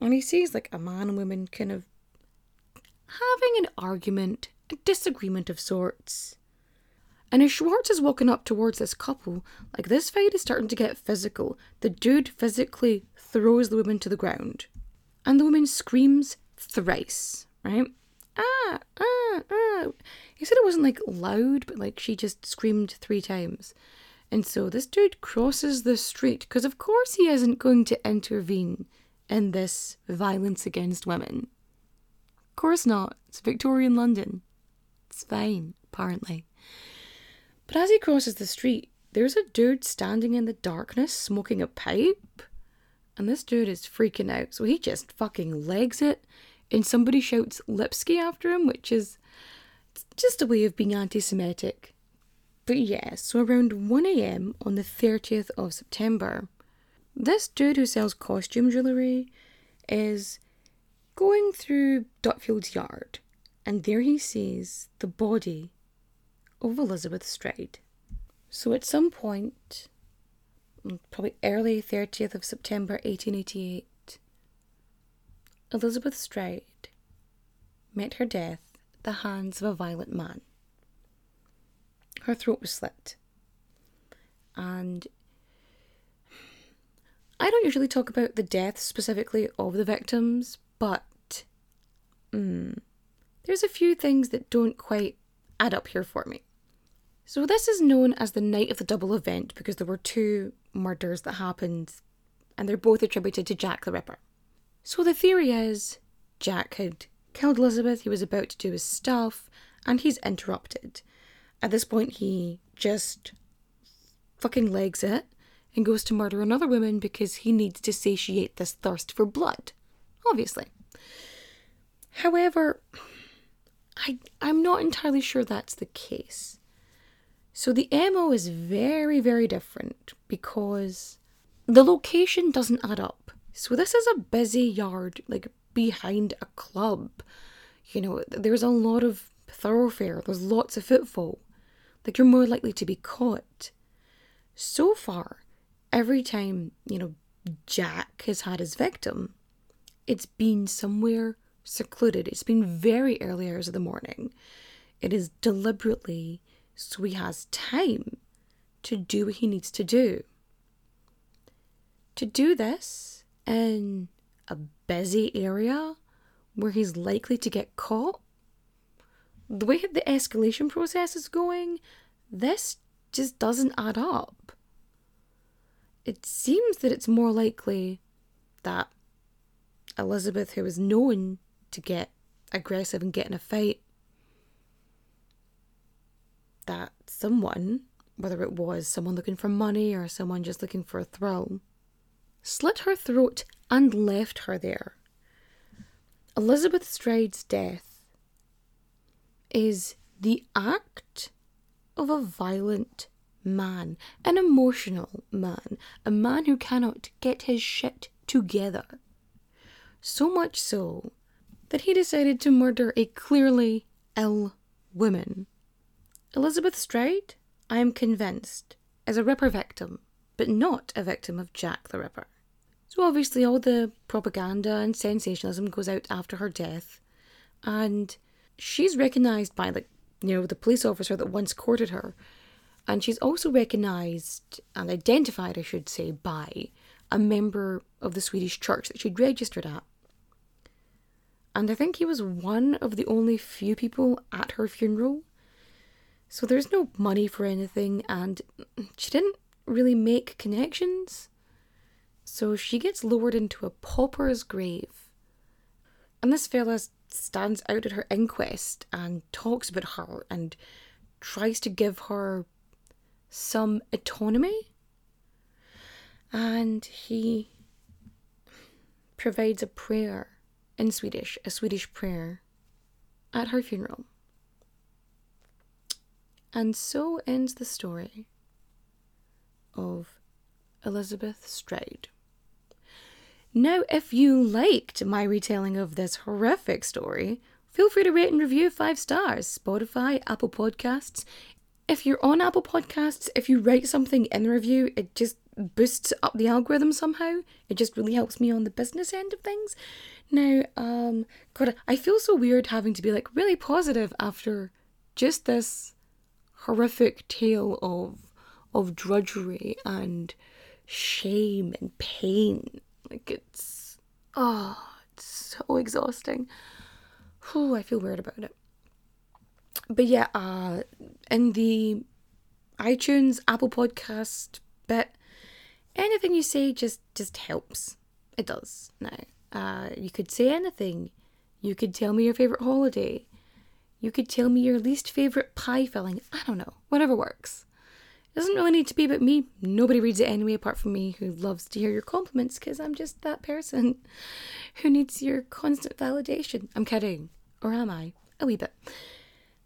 Speaker 3: And he sees like a man and woman kind of having an argument, a disagreement of sorts. And as Schwartz is walking up towards this couple, like this fight is starting to get physical, the dude physically throws the woman to the ground. And the woman screams thrice, right? Ah, ah, ah. He said it wasn't like loud, but like she just screamed three times. And so this dude crosses the street, because of course he isn't going to intervene in this violence against women Of course not. It's Victorian London. It's fine, apparently. But as he crosses the street, there's a dude standing in the darkness smoking a pipe. And this dude is freaking out, so he just fucking legs it. And somebody shouts Lipski after him, which is just a way of being anti Semitic. But yeah, so around 1am on the 30th of September, this dude who sells costume jewellery is going through Dutfield's yard, and there he sees the body of Elizabeth Stride. So at some point, mm, probably early 30th of September 1888, Elizabeth Stride met her death at the hands of a violent man. Her throat was slit. And I don't usually talk about the deaths specifically of the victims, but mm, there's a few things that don't quite add up here for me. So, this is known as the night of the double event because there were two murders that happened and they're both attributed to Jack the Ripper. So, the theory is Jack had killed Elizabeth, he was about to do his stuff, and he's interrupted. At this point, he just fucking legs it and goes to murder another woman because he needs to satiate this thirst for blood. Obviously. However, I, I'm not entirely sure that's the case. So the MO is very, very different because the location doesn't add up. So this is a busy yard, like behind a club. You know, there's a lot of thoroughfare, there's lots of footfall. Like you're more likely to be caught. So far, every time, you know, Jack has had his victim, it's been somewhere secluded. It's been very early hours of the morning. It is deliberately so he has time to do what he needs to do. To do this in a busy area where he's likely to get caught, the way the escalation process is going, this just doesn't add up. It seems that it's more likely that Elizabeth, who is known to get aggressive and get in a fight, that someone, whether it was someone looking for money or someone just looking for a thrill, slit her throat and left her there. Elizabeth Stride's death is the act of a violent man, an emotional man, a man who cannot get his shit together. So much so that he decided to murder a clearly ill woman. Elizabeth Stride, I am convinced, is a Ripper victim, but not a victim of Jack the Ripper. So obviously, all the propaganda and sensationalism goes out after her death, and she's recognised by, like, you know, the police officer that once courted her, and she's also recognised and identified, I should say, by a member of the Swedish church that she'd registered at. And I think he was one of the only few people at her funeral. So there's no money for anything, and she didn't really make connections. So she gets lowered into a pauper's grave. And this fella stands out at her inquest and talks about her and tries to give her some autonomy. And he provides a prayer in Swedish, a Swedish prayer, at her funeral. And so ends the story of Elizabeth Stride. Now, if you liked my retelling of this horrific story, feel free to rate and review five stars. Spotify, Apple Podcasts. If you're on Apple Podcasts, if you write something in the review, it just boosts up the algorithm somehow. It just really helps me on the business end of things. Now, um, God, I feel so weird having to be like really positive after just this horrific tale of of drudgery and shame and pain like it's oh, it's so exhausting. Whew, I feel weird about it. But yeah, uh in the iTunes, Apple Podcast bit, anything you say just just helps. It does. Now, uh, you could say anything. You could tell me your favorite holiday. You could tell me your least favorite pie filling. I don't know. Whatever works. It doesn't really need to be about me. Nobody reads it anyway, apart from me, who loves to hear your compliments because I'm just that person who needs your constant validation. I'm kidding. Or am I? A wee bit.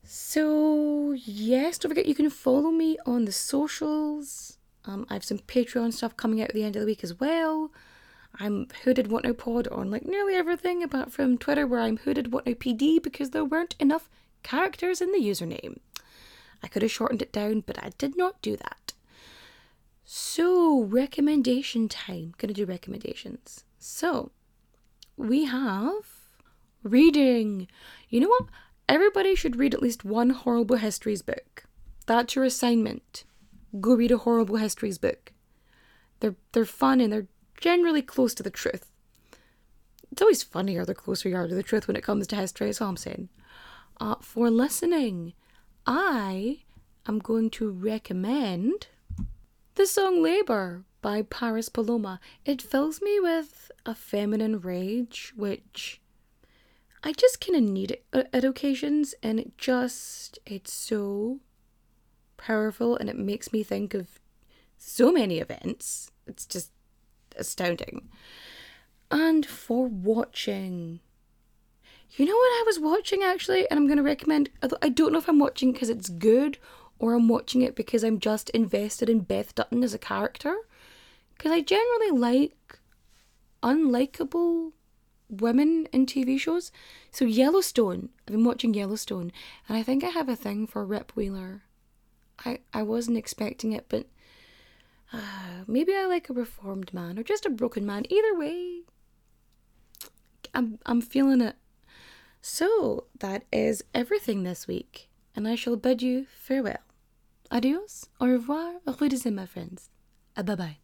Speaker 3: So, yes, don't forget you can follow me on the socials. Um, I have some Patreon stuff coming out at the end of the week as well. I'm Who Did What Now Pod on like nearly everything apart from Twitter, where I'm Who Did What Now PD because there weren't enough characters in the username. I could have shortened it down, but I did not do that. So, recommendation time. Gonna do recommendations. So, we have reading. You know what? Everybody should read at least one Horrible Histories book. That's your assignment. Go read a Horrible Histories book. They're they're fun and they're generally close to the truth. It's always funnier the closer you are to the truth when it comes to history, as I'm saying. Uh, for listening, I am going to recommend the song Labor by Paris Paloma. It fills me with a feminine rage, which I just kind of need it uh, at occasions, and it just, it's so powerful and it makes me think of so many events. It's just astounding. And for watching you know what I was watching actually, and I'm going to recommend. I don't know if I'm watching because it's good or I'm watching it because I'm just invested in Beth Dutton as a character. Because I generally like unlikable women in TV shows. So Yellowstone, I've been watching Yellowstone, and I think I have a thing for Rip Wheeler. I I wasn't expecting it, but uh, maybe I like a reformed man or just a broken man. Either way, I'm I'm feeling it. So that is everything this week, and I shall bid you farewell. Adios, au revoir, au revoir, my friends. Bye bye.